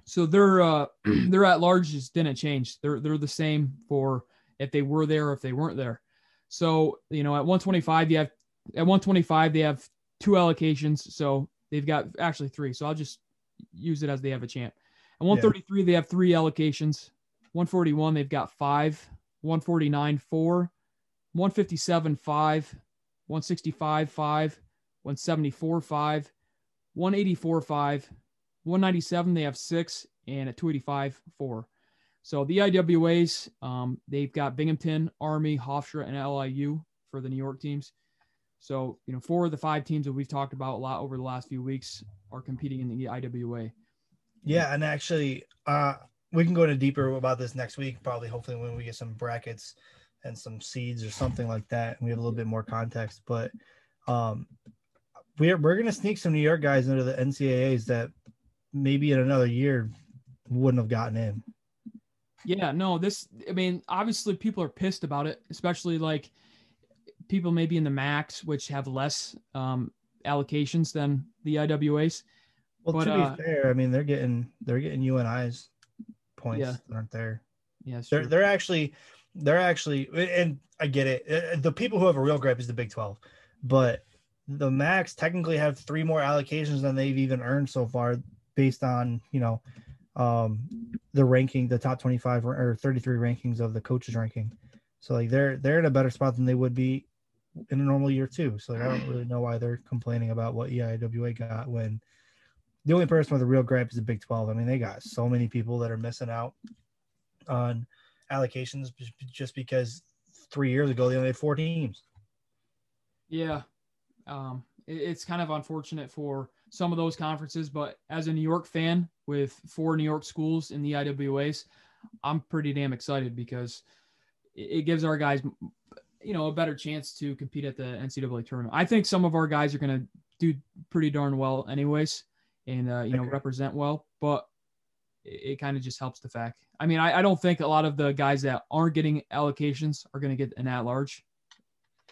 So their uh, their at large just didn't change. They're they're the same for if they were there or if they weren't there. So you know at 125 you have at 125 they have two allocations. So they've got actually three. So I'll just use it as they have a chant. At 133 yeah. they have three allocations. 141 they've got five. 149 four. 157 five. 165 five. 174 five. 184 five. 197 they have six, and at 285 four. So the EIWAs, um, they've got Binghamton, Army, Hofstra, and LIU for the New York teams. So you know, four of the five teams that we've talked about a lot over the last few weeks are competing in the EIWA. Yeah, and actually, uh, we can go into deeper about this next week, probably hopefully when we get some brackets and some seeds or something like that, and we have a little bit more context. But um, we're we're gonna sneak some New York guys into the NCAAs that maybe in another year wouldn't have gotten in. Yeah, no, this I mean, obviously people are pissed about it, especially like people maybe in the MACs which have less um allocations than the EIWAs. Well, but, to be uh, fair, I mean they're getting they're getting UNI's points yeah. aren't there. Yeah, they're true. they're actually they're actually and I get it. Uh, the people who have a real gripe is the Big Twelve, but the MACs technically have three more allocations than they've even earned so far based on you know um, the ranking, the top 25 or 33 rankings of the coaches ranking. So like they're they're in a better spot than they would be in a normal year too. So like, I don't really know why they're complaining about what EIWA got when the only person with a real gripe is the Big 12. I mean, they got so many people that are missing out on allocations just because three years ago they only had four teams. Yeah, um, it's kind of unfortunate for some of those conferences. But as a New York fan with four New York schools in the EIWAs, I'm pretty damn excited because it gives our guys, you know, a better chance to compete at the NCAA tournament. I think some of our guys are going to do pretty darn well, anyways, and uh, you know, represent well. But it, it kind of just helps the fact. I mean, I, I don't think a lot of the guys that aren't getting allocations are going to get an at large,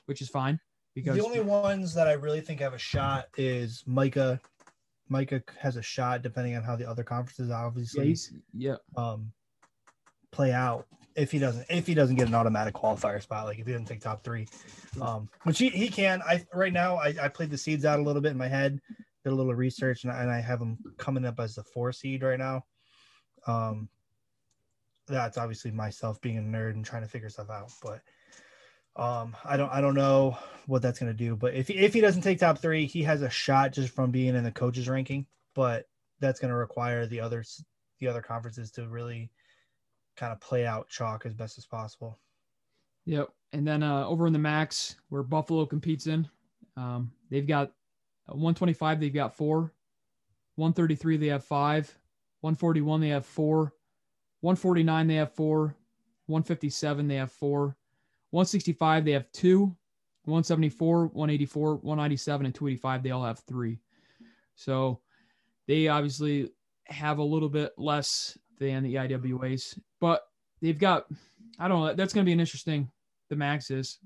which is fine. Because the only ones that I really think have a shot is Micah. Micah has a shot depending on how the other conferences obviously yeah, yeah. um play out if he doesn't if he doesn't get an automatic qualifier spot like if he doesn't take top three um which he, he can i right now I, I played the seeds out a little bit in my head did a little research and I, and I have them coming up as the four seed right now um that's obviously myself being a nerd and trying to figure stuff out but um, I don't I don't know what that's gonna do, but if he, if he doesn't take top three, he has a shot just from being in the coaches ranking. But that's gonna require the others the other conferences to really kind of play out chalk as best as possible. Yep. And then uh, over in the MACs where Buffalo competes in, um, they've got 125. They've got four. 133. They have five. 141. They have four. 149. They have four. 157. They have four. 165, they have two. 174, 184, 197, and 285, they all have three. So they obviously have a little bit less than the EIWAs, but they've got, I don't know, that's going to be an interesting, the MACs is.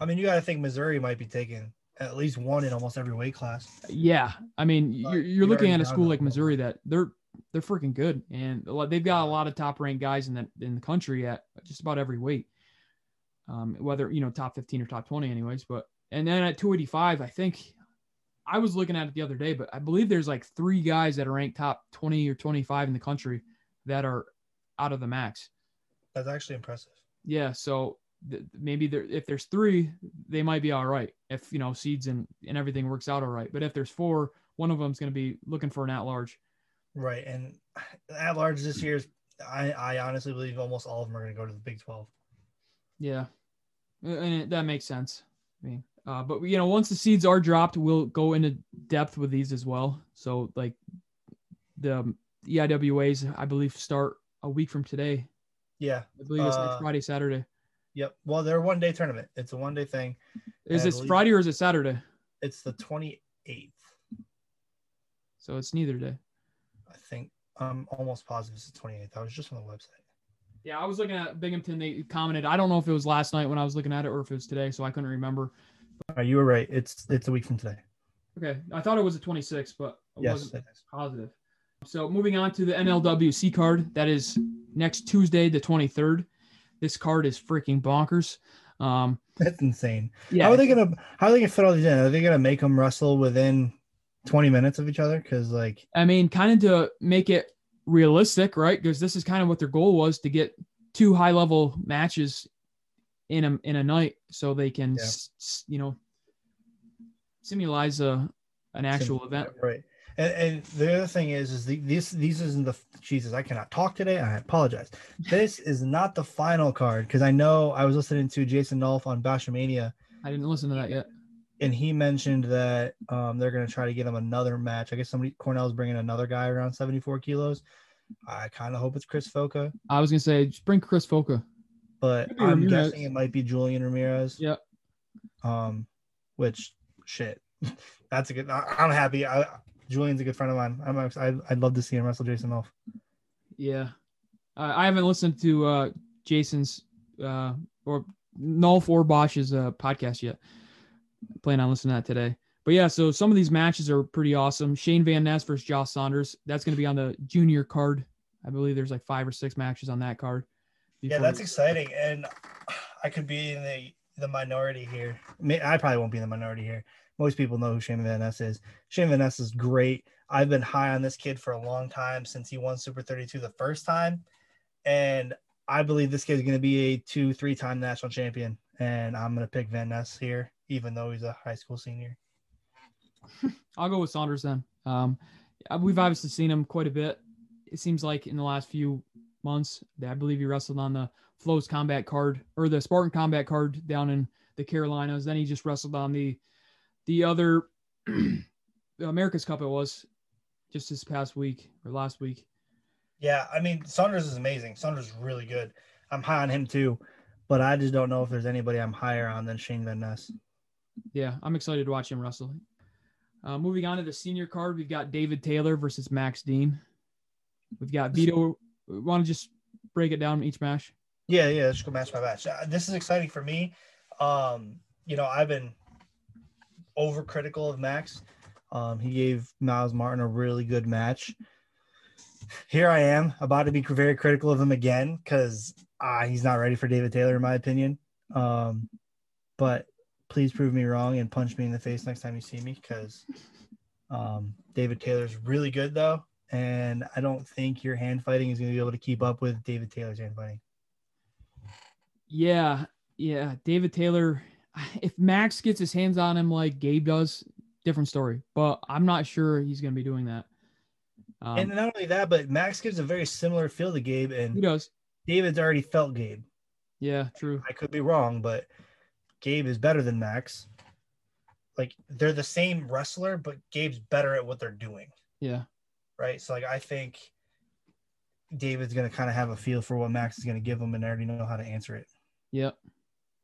I mean, you got to think Missouri might be taking at least one in almost every weight class. Yeah. I mean, you're, you're looking at a school like Missouri that they're, they're freaking good. And they've got a lot of top ranked guys in the, in the country at just about every weight um, whether you know top 15 or top 20 anyways but and then at 285 i think i was looking at it the other day but i believe there's like three guys that are ranked top 20 or 25 in the country that are out of the MACs that's actually impressive yeah so maybe there if there's three they might be all right if you know seeds and and everything works out all right but if there's four one of them's going to be looking for an at large right and at large this year's I, I honestly believe almost all of them are going to go to the Big 12. Yeah, and it, that makes sense. I mean, uh, but you know, once the seeds are dropped, we'll go into depth with these as well. So like the EIWAs, I believe, start a week from today. Yeah, I believe it's uh, Friday, Saturday. Yep. Well, they're one day tournament. It's a one day thing. Is it Friday or is it Saturday? It's the twenty eighth. So it's neither day. I think I'm almost positive it's the twenty eighth. I was just on the website. Yeah, I was looking at Binghamton. They commented. I don't know if it was last night when I was looking at it or if it was today, so I couldn't remember. Uh, you were right. It's it's a week from today. Okay, I thought it was the 26th, but I yes, wasn't positive. So moving on to the NLWC card, that is next Tuesday, the 23rd. This card is freaking bonkers. Um, That's insane. yeah, How are they gonna how are they gonna fit all these in? Are they gonna make them wrestle within 20 minutes of each other? Because like I mean, kind of to make it realistic, right? Because this is kind of what their goal was to get two high level matches in a in a night, so they can, Yeah. s- you know, simulize a an actual event. right. And, and the other thing is, is the, these these isn't the Jesus. I cannot talk today. I apologize. This is not the final card because I know I was listening to Jason Nolf on Bashmania, I didn't listen to that yet. and he mentioned that um, they're going to try to get him another match. I guess somebody Cornell's bringing another guy around 74 kilos. I kind of hope it's Chris Foca, I was gonna say just bring Chris Foca. but Maybe I'm Ramirez. guessing it might be Julian Ramirez. Yep. Um, which shit, that's a good. I, I'm happy. I, Julian's a good friend of mine. I'm. I'd, I'd love to see him wrestle Jason Nolf. Yeah, uh, I haven't listened to uh, Jason's uh, or Nolf or Bosch's uh, podcast yet. Plan on listening to that today. But yeah, so some of these matches are pretty awesome. Shayne Van Ness versus Josh Saunders. That's going to be on the junior card. I believe there's like five or six matches on that card. Yeah, that's exciting, and I could be in the the minority here. I probably won't be in the minority here. Most people know who Shayne Van Ness is. Shayne Van Ness is great. I've been high on this kid for a long time since he won Super 32 the first time, and I believe this kid is going to be a two, three time national champion. And I'm going to pick Van Ness here, even though he's a high school senior. I'll go with Saunders then. Um, we've obviously seen him quite a bit. It seems like in the last few months, I believe he wrestled on the Flows Combat card or the Spartan Combat card down in the Carolinas. Then he just wrestled on the the other the America's Cup. It was just this past week or last week. Yeah, I mean Saunders is amazing. Saunders is really good. I'm high on him too, but I just don't know if there's anybody I'm higher on than Shayne Van Ness. Yeah, I'm excited to watch him wrestle. Uh, moving on to the senior card, we've got David Taylor versus Max Dean. We've got Vito. We Want to just break it down each match? Yeah, yeah, let's go match by match. Uh, This is exciting for me. Um, you know, I've been overcritical of Max. Um, he gave Myles Martin a really good match. Here I am about to be very critical of him again because uh, he's not ready for David Taylor, in my opinion. Um, but please prove me wrong and punch me in the face next time you see me because um, David Taylor's really good though, and I don't think your hand fighting is going to be able to keep up with David Taylor's hand fighting. Yeah, yeah. David Taylor, if Max gets his hands on him like Gabe does, different story. But I'm not sure he's going to be doing that. Um, and not only that, but Max gives a very similar feel to Gabe, he and does. David's already felt Gabe. Yeah, true. I could be wrong, but Gabe is better than Max. Like they're the same wrestler, but Gabe's better at what they're doing, Yeah, right? So like I think David's gonna kind of have a feel for what Max is gonna give him, and already know how to answer it. yeah.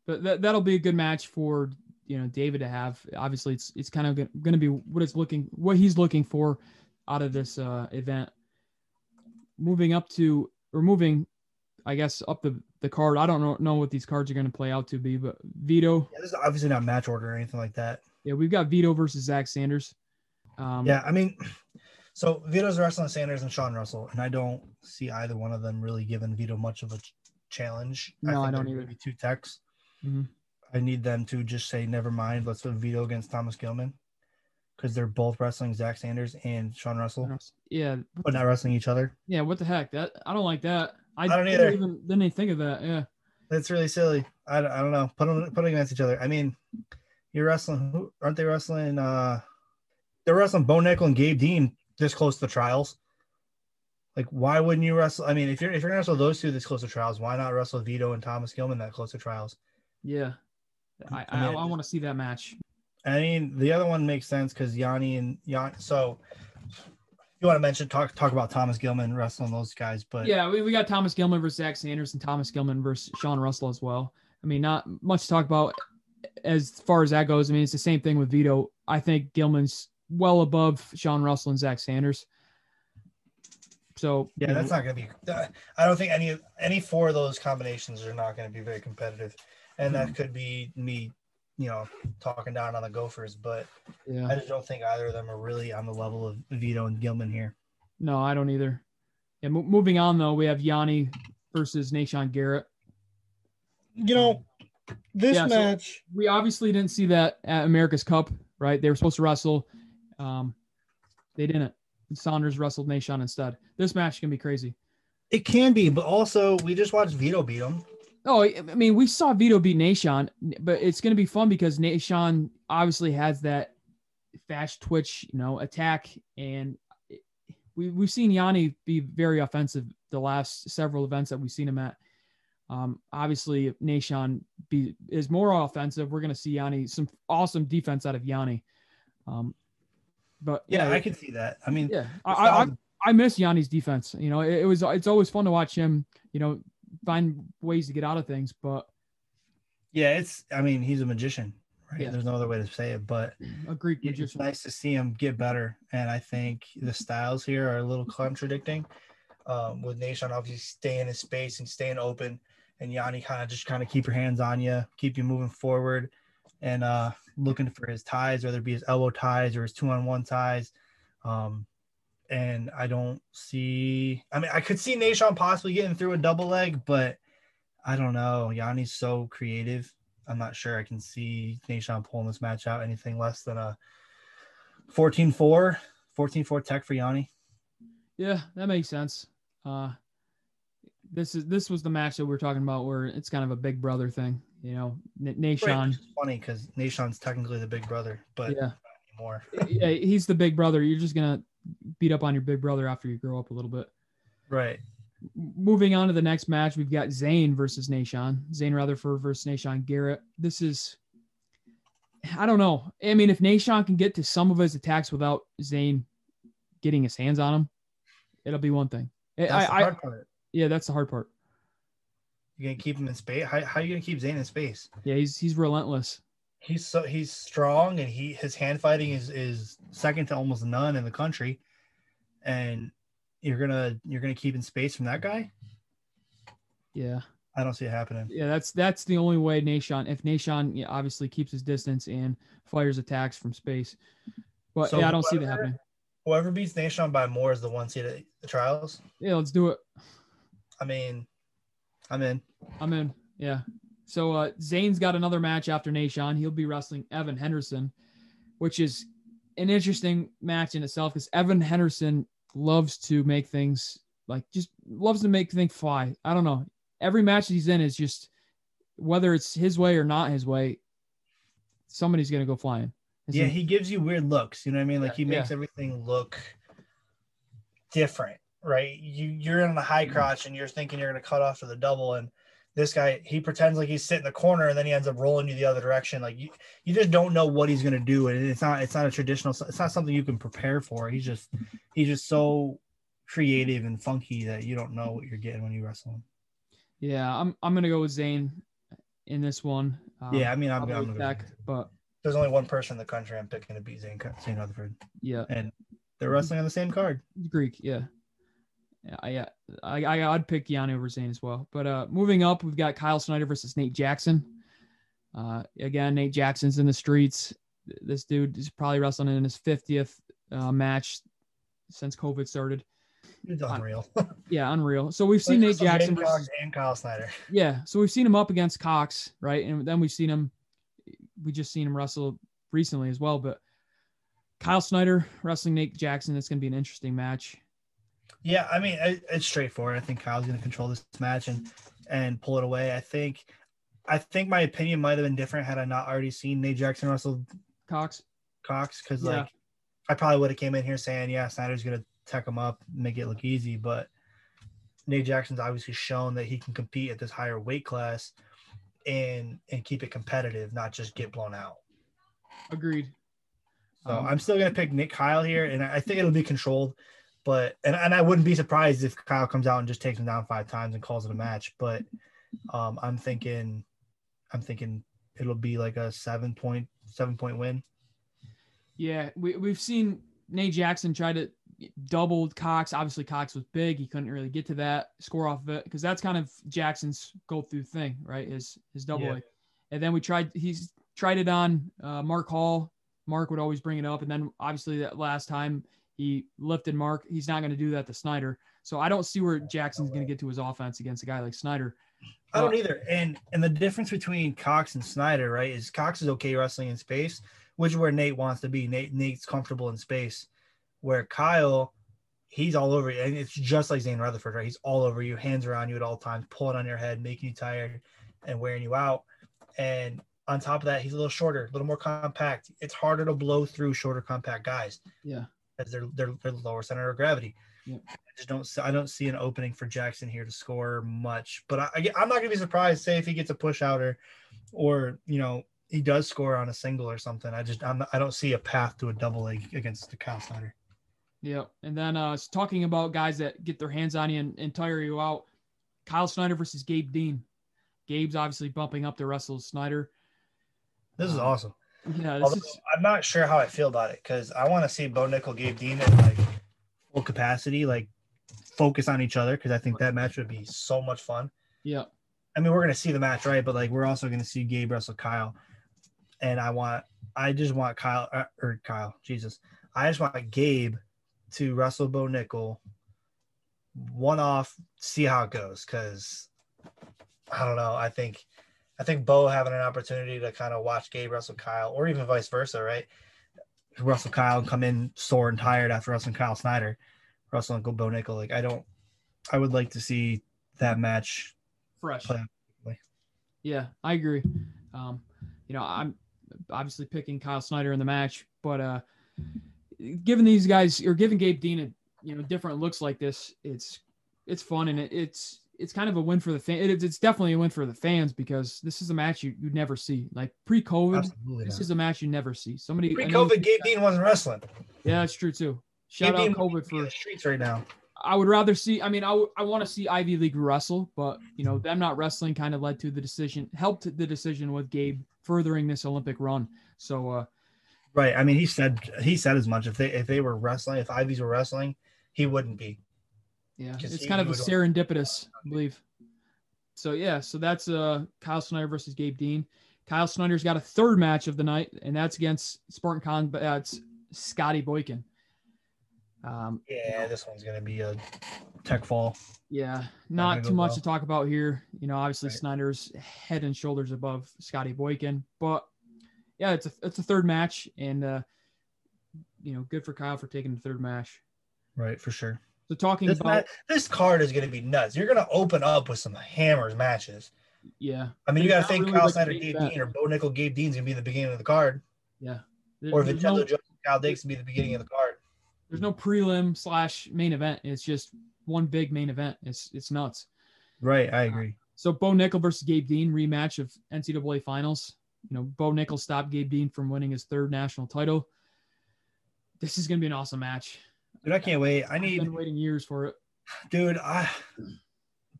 But that that'll be a good match for you know David to have. Obviously, it's it's kind of going to be what it's looking what he's looking for out of this uh, event. Moving up to or moving, I guess up the the card. I don't know know what these cards are going to play out to be, but Vito. Yeah, this is obviously not match order or anything like that. Yeah, we've got Vito versus Zach Sanders. Um, Yeah, I mean, so Vito's wrestling Sanders and Sean Russell, and I don't see either one of them really giving Vito much of a challenge. No, I think don't either. Be two techs. Mhm. I need them to just say, never mind. Let's put Vito against Thomas Gilman because they're both wrestling Zach Sanders and Sean Russell, Yeah, but not wrestling each other. yeah. What the heck? That I don't like that. I, I don't didn't either. Even, didn't even think of that. Yeah. That's really silly. I, don't- I don't know. Put them, put them against each other. I mean, you're wrestling. Who, aren't they wrestling? Uh, they're wrestling Bo Nickal and Gabe Dean this close to the trials. Like, why wouldn't you wrestle? I mean, if you're if you're gonna wrestle those two this close to trials, why not wrestle Vito and Thomas Gilman that close to trials? Yeah. I I I, mean- I want to see that match. I mean, the other one makes sense because Yianni and Yianni. So, you want to mention talk talk about Thomas Gilman wrestling those guys, but Yeah, we, we got Thomas Gilman versus Zach Sanders and Thomas Gilman versus Sean Russell as well. I mean, not much to talk about as far as that goes. I mean, it's the same thing with Vito. I think Gilman's well above Sean Russell and Zach Sanders. So Yeah, that's not going to be. I don't think any any four of those combinations are not going to be very competitive, and that could be me, you know, talking down on the Gophers. But yeah. I just don't think either of them are really on the level of Vito and Gilman here. No, I don't either. Yeah, mo- moving on though, we have Yianni versus Nahshon Garrett. You know, this Yeah, so- match. We obviously didn't see that at America's Cup, right? They were supposed to wrestle. Um, they didn't. Saunders wrestled Nahshon instead. This match can be crazy. It can be, but also we just watched Vito beat him. Oh, I mean, we saw Vito beat Nahshon, but it's going to be fun because Nahshon obviously has that fast twitch, you know, attack, and we we've seen Yianni be very offensive the last several events that we've seen him at. Um, obviously, if Nahshon be is more offensive. We're going to see Yianni some awesome defense out of Yianni. Um, but Yeah, I can see that. I mean, yeah, I, I, I I miss Yianni's defense. You know, it, it was it's always fun to watch him. You know, find ways to get out of things. But yeah, it's. I mean, he's a magician, right? Yeah. There's no other way to say it, but a Greek it's magician. nice to see him get better. And I think the styles here are a little contradicting. Um, with Nahshon obviously staying in space and staying open, and Yianni kind of just kind of keep your hands on you, keep you moving forward, and uh, looking for his ties, whether it be his elbow ties or his two on one ties. Um, and I don't see. I mean, I could see Nahshon possibly getting through a double leg, but I don't know. Yianni's so creative. I'm not sure I can see Nahshon pulling this match out anything less than a 14-4, 14-4 tech for Yianni. Yeah, that makes sense. Uh, this is this was the match that we are talking about where it's kind of a big brother thing. You know, N- Nahshon. Right, funny because Nahshon's technically the big brother, but Yeah, not anymore. yeah, he's the big brother. You're just gonna beat up on your big brother after you grow up a little bit. Right. Moving on to the next match, we've got Zain versus Nahshon. Zain Retherford versus Nahshon Garrett. This is, I don't know. I mean, if Nahshon can get to some of his attacks without Zain getting his hands on him, it'll be one thing. I, That's the I, part. yeah, that's the hard part. You're gonna keep him in space. How, how are you gonna keep Zain in space? Yeah, he's he's relentless. He's so he's strong and he his hand fighting is is second to almost none in the country, and you're gonna you're gonna keep in space from that guy. Yeah, I don't see it happening. yeah, that's that's the only way Nahshon If Nahshon yeah, obviously keeps his distance and fires attacks from space, but So yeah, I don't see that happening. Whoever beats Nahshon by more is the one seed at the trials. Yeah, let's do it. I mean, I'm in. I'm in. Yeah. So uh Zain's got another match after Nahshon. He'll be wrestling Evan Henderson, which is an interesting match in itself because Evan Henderson loves to make things like just loves to make things fly. I don't know. Every match he's in is just whether it's his way or not his way, somebody's gonna go flying. It's Yeah, he gives you weird looks. You know what I mean? Like Yeah, he makes everything look different, right? You you're in the high crotch and you're thinking you're gonna cut off to the double, and this guy he pretends like he's sitting in the corner and then he ends up rolling you the other direction. Like you you just don't know what he's gonna do, and it's not it's not a traditional. It's not something you can prepare for. He's just he's just so creative and funky that you don't know what you're getting when you wrestle him. yeah, I'm I'm gonna go with Zain in this one. Um, yeah, I mean I'm, I'm gonna go Beck, with- but There's only one person in the country I'm picking to beat Zain Zain Retherford, yeah, and they're wrestling on the same card. Greek, yeah. Yeah, I, I, I, I'd pick Yianni over Zain as well. But uh, moving up, we've got Kyle Snyder versus Nate Jackson. Uh, again, Nate Jackson's in the streets. This dude is probably wrestling in his 50th uh, match since COVID started. It's unreal. Yeah, unreal. So we've seen Nate Jackson versus, and Kyle Snyder. yeah. So we've seen him up against Cox, right? And then we've seen him, we just seen him wrestle recently as well. But Kyle Snyder wrestling Nate Jackson, it's going to be an interesting match. Yeah, I mean it, it's straightforward. I think Kyle's going to control this match and and pull it away. I think, I think my opinion might have been different had I not already seen Nate Jackson wrestle Cox. Cox because Yeah. like I probably would have came in here saying yeah Snyder's going to tech him up, make it look easy, but Nate Jackson's obviously shown that he can compete at this higher weight class and and keep it competitive, not just get blown out. Agreed. So Um, I'm still gonna pick Nick Kyle here, and I think it'll be controlled. But and, and I wouldn't be surprised if Kyle comes out and just takes him down five times and calls it a match. But um, I'm thinking, I'm thinking it'll be like a seven point seven point win. Yeah, we we've seen Nate Jackson try to double Cox. Obviously, Cox was big; he couldn't really get to that score off of it because that's kind of Jackson's go through thing, right? His his double Yeah. And then we tried he's tried it on uh, Mark Hall. Mark would always bring it up, and then obviously that last time He lifted Mark. He's not going to do that to Snyder. So I don't see where Jackson's going to get to his offense against a guy like Snyder. I don't either. And and the difference between Cox and Snyder, right, is Cox is okay wrestling in space, which is where Nate wants to be. Nate Nate's comfortable in space, where Kyle, he's all over you, and it's just like Zain Retherford, right? He's all over you, hands around you at all times, pulling on your head, making you tired, and wearing you out. And on top of that, he's a little shorter, a little more compact. It's harder to blow through shorter, compact guys. Yeah, because they're they're, they're lower center of gravity. Yep. I just don't I don't see an opening for Jackson here to score much. But I, I'm not gonna be surprised. Say if he gets a push out or or you know he does score on a single or something. I just I'm, I don't see a path to a double leg against the Kyle Snyder. Yeah, and then uh, talking about guys that get their hands on you and, and tire you out. Kyle Snyder versus Gabe Dean. Gabe's obviously bumping up to wrestle Snyder. This is awesome. Yeah, is, I'm not sure how I feel about it because I want to see Bo Nickal, Gabe Dean at like full capacity, like focus on each other because I think that match would be so much fun. Yeah. I mean, we're gonna see the match, right? But like, we're also gonna see Gabe wrestle Kyle, and I want, I just want Kyle uh, or Kyle, Jesus, I just want Gabe to wrestle Bo Nickal, one off, see how it goes, because I don't know. I think I think Bo having an opportunity to kind of watch Gabe wrestle Kyle, or even vice versa, right? Russell Kyle come in sore and tired after wrestling Kyle Snyder, Russell and Bo Nickal. Like I don't, I would like to see that match fresh. play. Yeah, I agree. Um, you know, I'm obviously picking Kyle Snyder in the match, but uh, giving these guys or giving Gabe Dean a you know different looks like this, it's it's fun and it, it's it's kind of a win for the fan. It, it's definitely a win for the fans because this is a match you you never see. Like pre-COVID, this is a match you never see. Somebody Pre-COVID, Gabe Dean wasn't wrestling. Yeah, that's true too. Shout Gabe out COVID would be in for. the streets right now. I would rather see. I mean, I, w- I want to see Ivy League wrestle, but you know them not wrestling kind of led to the decision, helped the decision with Gabe furthering this Olympic run. So uh, Right. I mean, he said he said as much. If they if they were wrestling, if Ivies were wrestling, he wouldn't be. Yeah, it's kind of a serendipitous, I believe. So yeah, so that's uh Kyle Snyder versus Gabe Dean. Kyle Snyder's got a third match of the night, and that's against Spartan Con, but that's Scotty Boykin. Um, Yeah, this one's gonna be a tech fall. yeah, gonna not too much well. to talk about here. You know, obviously Right. Snyder's head and shoulders above Scotty Boykin, but yeah, it's a it's a third match, and uh, you know, good for Kyle for taking the third match. Right, for sure. So talking This, about ma- this card is gonna be nuts. You're gonna open up with some hammers matches. yeah, I mean, you gotta think really Kyle Snyder, Gabe. Dean, or Bo Nickal, Gabe Dean's gonna be the beginning of the card, yeah. Or Vincenzo no- Jones, Kyle Dix can be the beginning of the card. there's no prelim slash main event. It's just one big main event. It's it's nuts. Right, I agree. So Bo Nickal versus Gabe Dean rematch of NCAA finals. You know, Bo Nickal stopped Gabe Dean from winning his third national title. This is gonna be an awesome match. Dude, I can't wait. I I've need, been waiting years for it. dude. I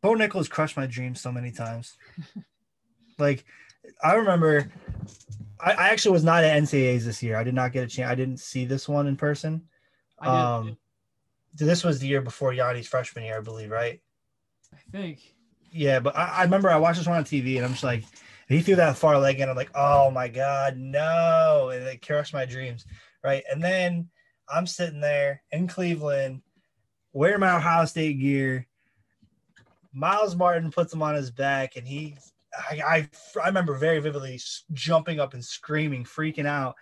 Bo Nickal has crushed my dreams so many times. like, I remember, I, I actually was not at NCAAs this year. I did not get a chance. I didn't see this one in person. Um, this was the year before Yianni's freshman year, I believe, right? I think. Yeah, but I, I remember I watched this one on TV, and I'm just like, he threw that far leg, and I'm like, oh my god, no! And it crushed my dreams, right? And then I'm sitting there in Cleveland, wearing my Ohio State gear. Myles Martin puts him on his back, and he, I, I, I remember very vividly jumping up and screaming, freaking out.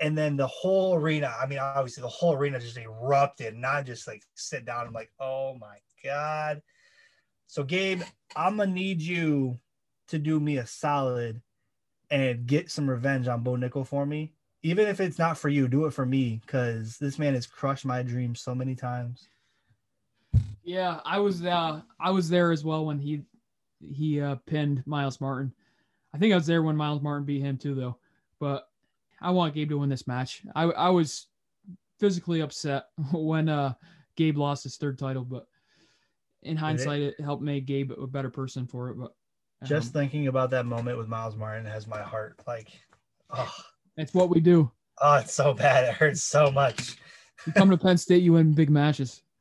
And then the whole arena, I mean, obviously the whole arena just erupted, and just like sit down. I'm like, oh my God. So, Gabe, I'm gonna need you to do me a solid and get some revenge on Bo Nickal for me. Even if it's not for you, do it for me because this man has crushed my dreams so many times. Yeah, I was uh I was there as well when he he uh pinned Myles Martin. I think I was there when Myles Martin beat him too though. But I want Gabe to win this match. I I was physically upset when uh Gabe lost his third title, but in hindsight it helped make Gabe a better person for it. But um, Just thinking about that moment with Myles Martin has my heart like, oh, it's what we do. oh, it's so bad. It hurts so much. You come to Penn State, you win big matches.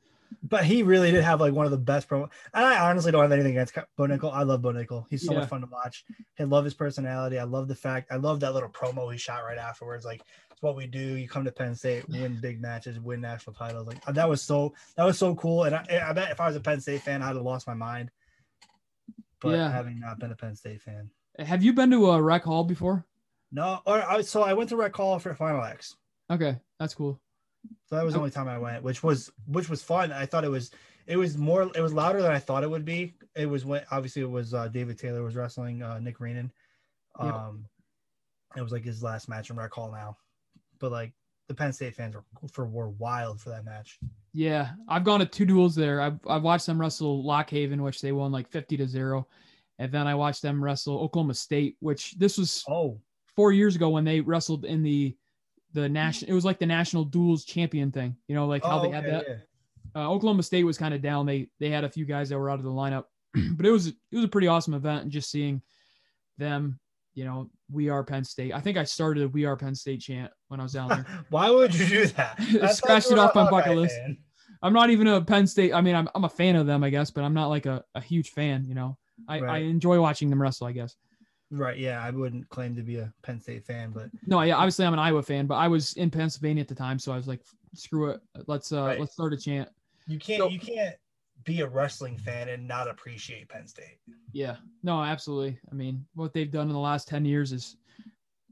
But he really did have like one of the best promo. And I honestly don't have anything against Bo Nickal. I love Bo Nickal. He's so Yeah. much fun to watch. I love his personality. I love the fact. I love that little promo he shot right afterwards. Like It's what we do. You come to Penn State, win big matches, win national titles. Like that was so that was so cool. And I, I bet if I was a Penn State fan, I'd have lost my mind. But Yeah. having not been a Penn State fan, Have you been to a rec hall before? No. Or I so I went to Rec Hall for Final X. Okay, that's cool. So that was the only time I went, which was which was fun. I thought it was it was more it was louder than I thought it would be. It was when obviously it was uh, David Taylor was wrestling uh, Nick Reenan. Yep. Um, it was like his last match in Rec Hall now, but like the Penn State fans were for were wild for that match. Yeah, I've gone to two duels there. I've I've watched them wrestle Lockhaven, which they won like fifty to zero, and then I watched them wrestle Oklahoma State, which this was Oh, four years ago when they wrestled in the the national. It was like the national duels champion thing, you know, like how oh, they had that. yeah. Uh, Oklahoma State was kind of down. They they had a few guys that were out of the lineup, but it was it was a pretty awesome event. And just seeing them, you know, we are Penn State. I think I started a "We Are Penn State" chant when I was down there. Why would you do that? Scratched it off my bucket list. fan. I'm not even a Penn State. I mean, I'm I'm a fan of them, I guess, but I'm not like a, a huge fan. You know, I, I enjoy watching them wrestle. I guess. Right? Yeah, I wouldn't claim to be a Penn State fan, but No, yeah, obviously I'm an Iowa fan, but I was in Pennsylvania at the time, so I was like, screw it, let's uh Right. let's start a chant. you can't So- you can't be a wrestling fan and not appreciate Penn State. Yeah, no, absolutely. I mean, what they've done in the last ten years is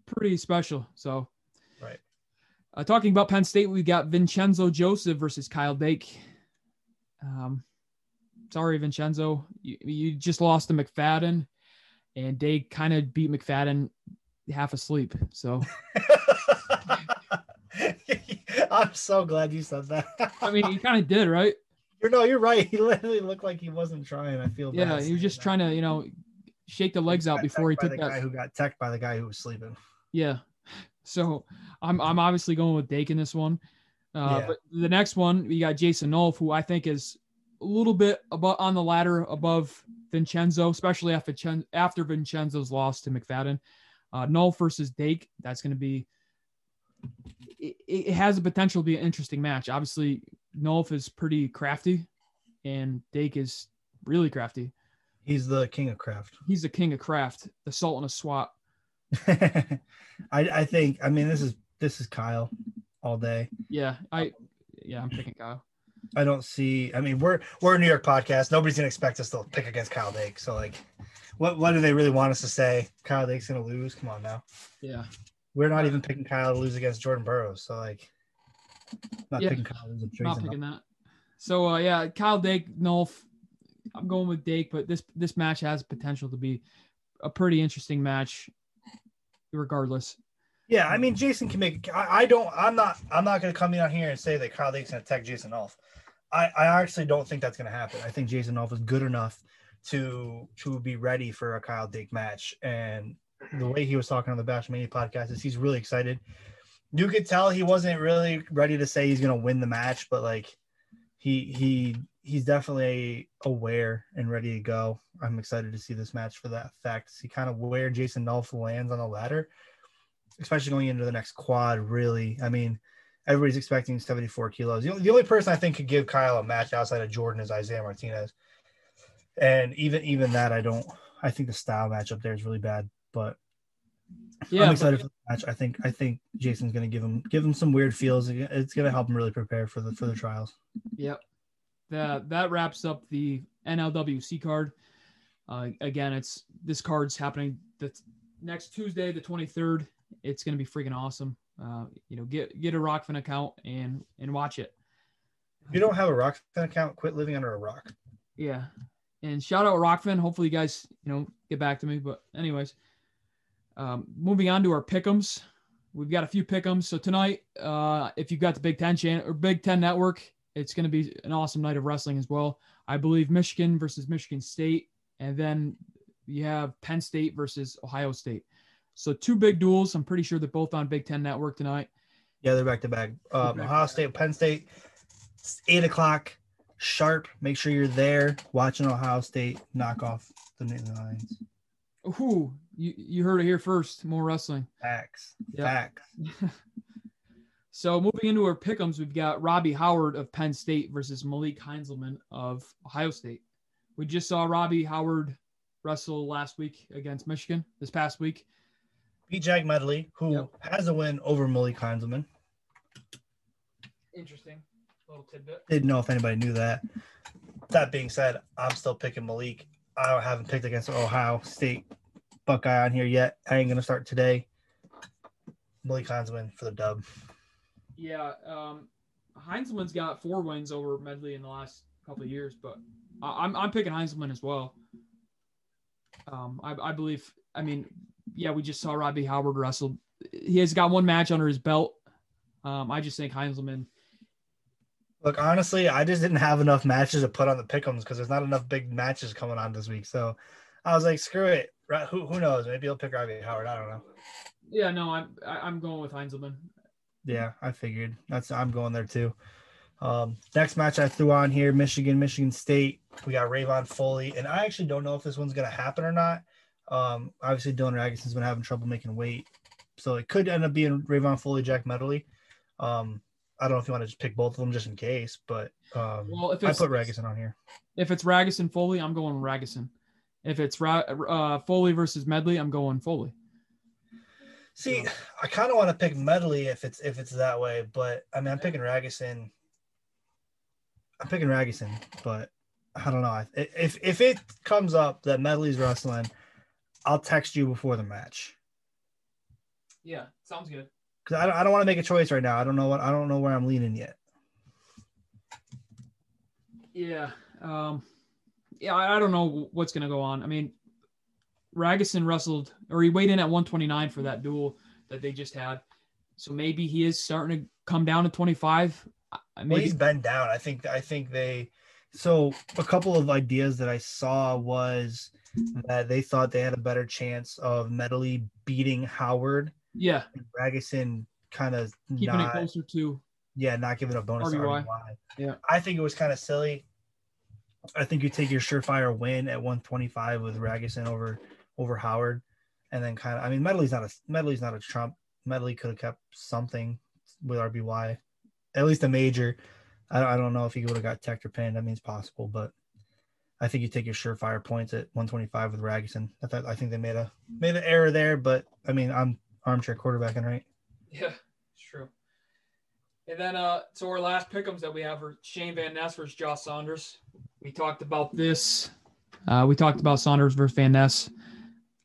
pretty special. So, Right. Uh, talking about Penn State, we got Vincenzo Joseph versus Kyle Dake. Um, sorry, Vincenzo, you, you just lost to McFadden, and Dake kind of beat McFadden half asleep. So, I'm so glad you said that. I mean, he kind of did, right? you're no, you're right. He literally looked like he wasn't trying. I feel Yeah, he was just that. trying to, you know, shake the legs out before he took the guy that. who got teched by the guy who was sleeping. Yeah. So I'm I'm obviously going with Dake in this one. Uh, Yeah. But the next one we got Jason Nolf, who I think is a little bit above on the ladder above Vincenzo, especially after Chen, after Vincenzo's loss to McFadden. Uh, Nolf versus Dake, that's going to be. It, it has the potential to be an interesting match. Obviously, Nolf is pretty crafty, and Dake is really crafty. He's the king of craft. He's the king of craft, the salt in a swat. I I think I mean this is this is Kyle all day. Yeah, I yeah, I'm picking Kyle. I don't see. I mean, we're we're a New York podcast. Nobody's gonna expect us to pick against Kyle Dake. So like, what what do they really want us to say? Kyle Dake's gonna lose? Come on now. Yeah. We're not even picking Kyle to lose against Jordan Burroughs. So like, not Yeah. picking Kyle to not picking that. So uh, yeah, Kyle Dake, Nolf. I'm going with Dake, but this this match has potential to be a pretty interesting match, regardless. Yeah, I mean, Jason can make. I, I don't. I'm not. I'm not gonna come in on here and say that Kyle Dake's gonna attack Jason Nolf. I I actually don't think that's gonna happen. I think Jason Nolf is good enough to to be ready for a Kyle Dake match. And the way he was talking on the Bash Mania podcast is he's really excited. You could tell he wasn't really ready to say he's gonna win the match, but like he he he's definitely aware and ready to go. I'm excited to see this match for that fact. See kind of where Jason Nolf lands on the ladder, especially going into the next quad. Really, I mean, everybody's expecting 74 kilos. The only, the only person I think could give Kyle a match outside of Jordan is Isaiah Martinez, and even even that I don't. I think the style matchup there is really bad, but Yeah, I'm but- excited for the match. I think I think Jason's gonna give him give him some weird feels. It's gonna help him really prepare for the for the trials. Yep. That that wraps up the NLWC card. Uh, again, it's this card's happening the next Tuesday, the 23rd. It's going to be freaking awesome. Uh, you know, get get a RokFin account and and watch it. If you don't have a RokFin account, quit living under a rock. Yeah. And shout out RokFin. Hopefully you guys, you know, get back to me. But anyways, um, moving on to our pickums. We've got a few pickums. So tonight, uh, if you've got the Big Ten channel or Big Ten Network, it's going to be an awesome night of wrestling as well. I believe Michigan versus Michigan State, and then you have Penn State versus Ohio State. So two big duels. I'm pretty sure they're both on Big Ten Network tonight. Yeah, they're back to back. Um, back Ohio. State, Penn State, it's eight o'clock sharp. Make sure you're there watching Ohio State knock off the Nittany Lions. Ooh, you, you heard it here first. More wrestling. Facts. Yep. Facts. So moving into our pickums, we've got Robbie Howard of Penn State versus Malik Heinselman of Ohio State. We just saw Robbie Howard wrestle last week against Michigan this past week. Beat Jack Medley, who Yep. has a win over Malik Heinselman. Interesting little tidbit. Didn't know if anybody knew that. That being said, I'm still picking Malik. I haven't picked against Ohio State Buckeye on here yet. I ain't gonna start today. Malik Heinselman for the dub. Yeah, um, Heinselman's got four wins over Medley in the last couple of years, but I, I'm I'm picking Heinselman as well. Um, I, I believe. I mean, yeah, we just saw Robbie Howard wrestle. He has got one match under his belt. Um, I just think Heinselman. Look, honestly, I just didn't have enough matches to put on the pickums because there's not enough big matches coming on this week. So I was like, screw it. Right? Who who knows? Maybe he'll pick Robbie Howard. I don't know. Yeah, no, I'm I'm going with Heinselman. Yeah, I figured. That's I'm going there too. Um, next match I threw on here, Michigan, Michigan State. We got Rayvon Foley, and I actually don't know if this one's gonna happen or not. Um, obviously Dylan Ragusin's been having trouble making weight, so it could end up being Rayvon Foley, Jack Medley. Um, I don't know if you want to just pick both of them just in case, but um, Well, if I put Ragusin on here. if it's Ragusin Foley, I'm going Ragusin. If it's Ra- uh, Foley versus Medley, I'm going Foley. See, I kind of want to pick Medley if it's if it's that way, but I mean, I'm picking Ragusin. I'm picking Ragusin, but I don't know. If if it comes up that Medley's wrestling, I'll text you before the match Yeah, sounds good. because I don't, I don't want to make a choice right now. I don't know what I don't know where I'm leaning yet. Yeah. Um, yeah, I I don't know what's going to go on. I mean, Ragusin wrestled, or he weighed in at 129 for that duel that they just had. So maybe he is starting to come down to 25. I- I- Well, Maybe he's been down. I think I think they. So a couple of ideas that I saw was that they thought they had a better chance of Medley beating Howard yeah, and Ragusin kind of keeping it closer to yeah, not giving a bonus RBY. RBY. Yeah. I think it was kind of silly. I think you take your surefire win at 125 with Ragusin over over Howard, and then kind of. I mean, Medley's not a Medley's not a trump. Medley could have kept something with RBY, at least a major. I, I don't know if he would have got tech or pinned. I mean, it's possible, but I think you take your surefire points at 125 with Ragusin. I thought I think they made a made an error there, but I mean, I'm armchair quarterbacking, right? Yeah, it's true. And then, uh, so our last pickums that we have are Shayne Van Ness versus Josh Saunders. We talked about this. Uh, we talked about Saunders versus Van Ness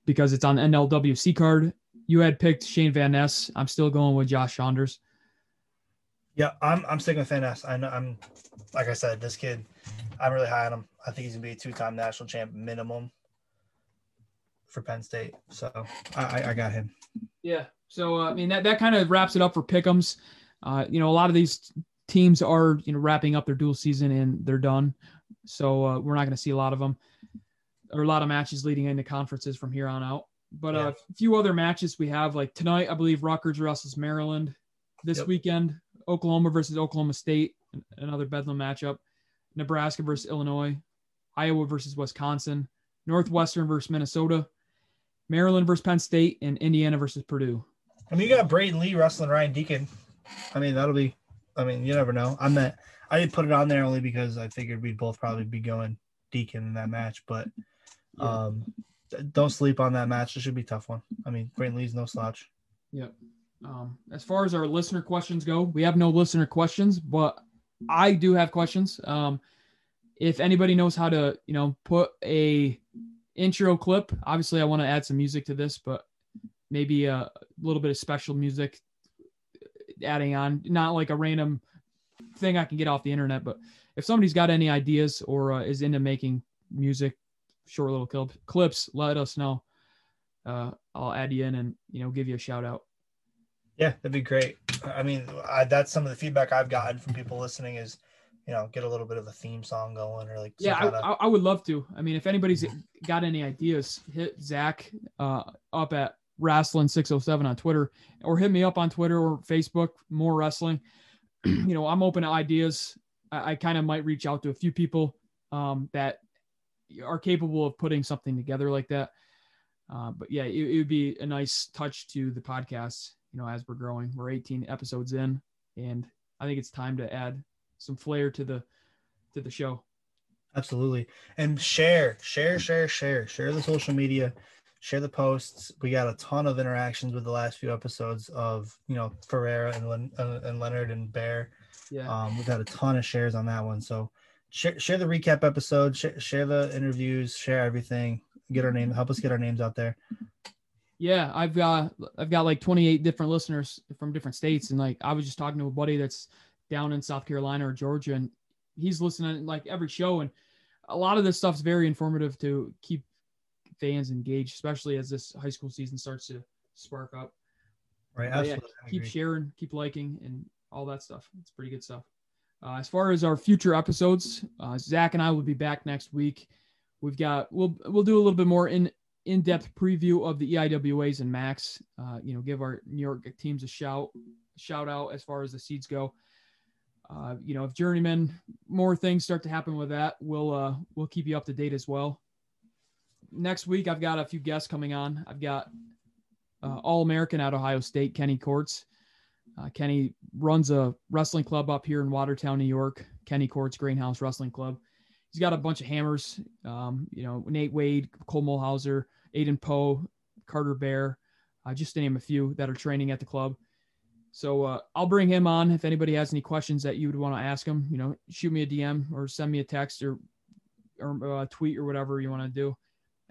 because it's on the NLWC card. You had picked Shayne Van Ness. I'm still going with Josh Saunders. Yeah, I'm I'm sticking with Van Ness. I know I'm like I said, this kid, I'm really high on him. I think he's gonna be a two-time national champ minimum for Penn State. So I, I, got him. Yeah. So uh, I mean that that kind of wraps it up for pickums. Uh, you know, a lot of these teams are you know wrapping up their dual season and they're done. So uh, we're not going to see a lot of them or a lot of matches leading into conferences from here on out. But Yeah. uh, a few other matches we have like tonight, I believe Rutgers wrestles Maryland. This Yep. weekend, Oklahoma versus Oklahoma State, another Bedlam matchup. Nebraska versus Illinois, Iowa versus Wisconsin, Northwestern versus Minnesota, Maryland versus Penn State, and Indiana versus Purdue. I mean, you got Brayton Lee wrestling Ryan Deakin. I mean, that'll be. I mean, you never know. I'm not. I didn't put it on there only because I figured we'd both probably be going Deakin in that match. But um, don't sleep on that match. It should be a tough one. I mean, Brayton Lee's no slouch. Yep. Um, as far as our listener questions go, we have no listener questions, but I do have questions. Um, if anybody knows how to, you know, put a intro clip, obviously I want to add some music to this, but maybe a little bit of special music adding on, not like a random thing I can get off the internet, but if somebody's got any ideas or uh, is into making music, short little clip, clips, let us know. Uh, I'll add you in and, you know, give you a shout out. Yeah, that'd be great. I mean, I, that's some of the feedback I've gotten from people listening is, you know, get a little bit of a theme song going or like. Yeah, I, kinda- I, would love to. I mean, if anybody's got any ideas, hit Zakk uh, up at Wrestling Six Hundred Seven on Twitter, or hit me up on Twitter or Facebook. MorWrestling. you know, I'm open to ideas. I, I kind of might reach out to a few people um, that are capable of putting something together like that. Uh, but yeah, it, it would be a nice touch to the podcast. You know, as we're growing, we're 18 episodes in, and I think it's time to add some flair to the to the show. Absolutely. And share, share, share, share, share the social media, share the posts. We got a ton of interactions with the last few episodes of you know Ferreira and Len- uh, and Leonard and Bear. Yeah. Um, we've had a ton of shares on that one. So share, share the recap episode, share, share the interviews, share everything. Get our name, help us get our names out there. Yeah, I've got I've got like 28 different listeners from different states, and like I was just talking to a buddy that's down in South Carolina or Georgia, and he's listening like every show, and a lot of this stuff's very informative to keep fans engaged, especially as this high school season starts to spark up. Right, But yeah, absolutely. I keep sharing, keep liking, and all that stuff. It's pretty good stuff. Uh, as far as our future episodes, uh, Zakk and I will be back next week. We've got we'll we'll do a little bit more in in depth preview of the EIWAs and MACs. Uh, you know, give our New York teams a shout shout out as far as the seeds go. Uh, you know, if Journeymen more things start to happen with that, we'll uh, we'll keep you up to date as well. Next week, I've got a few guests coming on. I've got uh, All American at Ohio State, Kenny Courts. Uh, Kenny runs a wrestling club up here in Watertown, New York. Kenny Courts Greenhouse Wrestling Club. He's got a bunch of hammers. Um, you know, Nate Wade, Cole Mulhauser, Aiden Poe, Carter Bear, uh, just to name a few that are training at the club. So uh, I'll bring him on if anybody has any questions that you would want to ask him. You know, shoot me a DM or send me a text or or uh, tweet or whatever you want to do.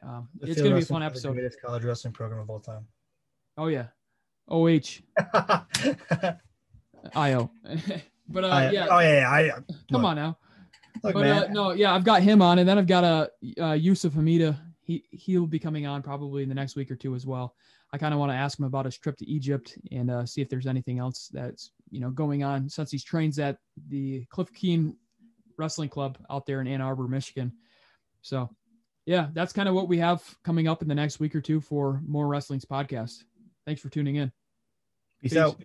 Um, it's gonna be a fun is the episode. Greatest college wrestling program of all time. Oh yeah, OH IO. but uh, I- yeah, Oh yeah, yeah. I, come look, on now. Look, but uh, no, yeah, I've got him on, and then I've got a uh, Youssif Hemida. He he'll be coming on probably in the next week or two as well. I kind of want to ask him about his trip to Egypt and uh, see if there's anything else that's you know going on since he's trains at the Cliff Keen Wrestling Club out there in Ann Arbor, Michigan. So, yeah, that's kind of what we have coming up in the next week or two for MorWrestling's podcast. Thanks for tuning in. Peace peace. out.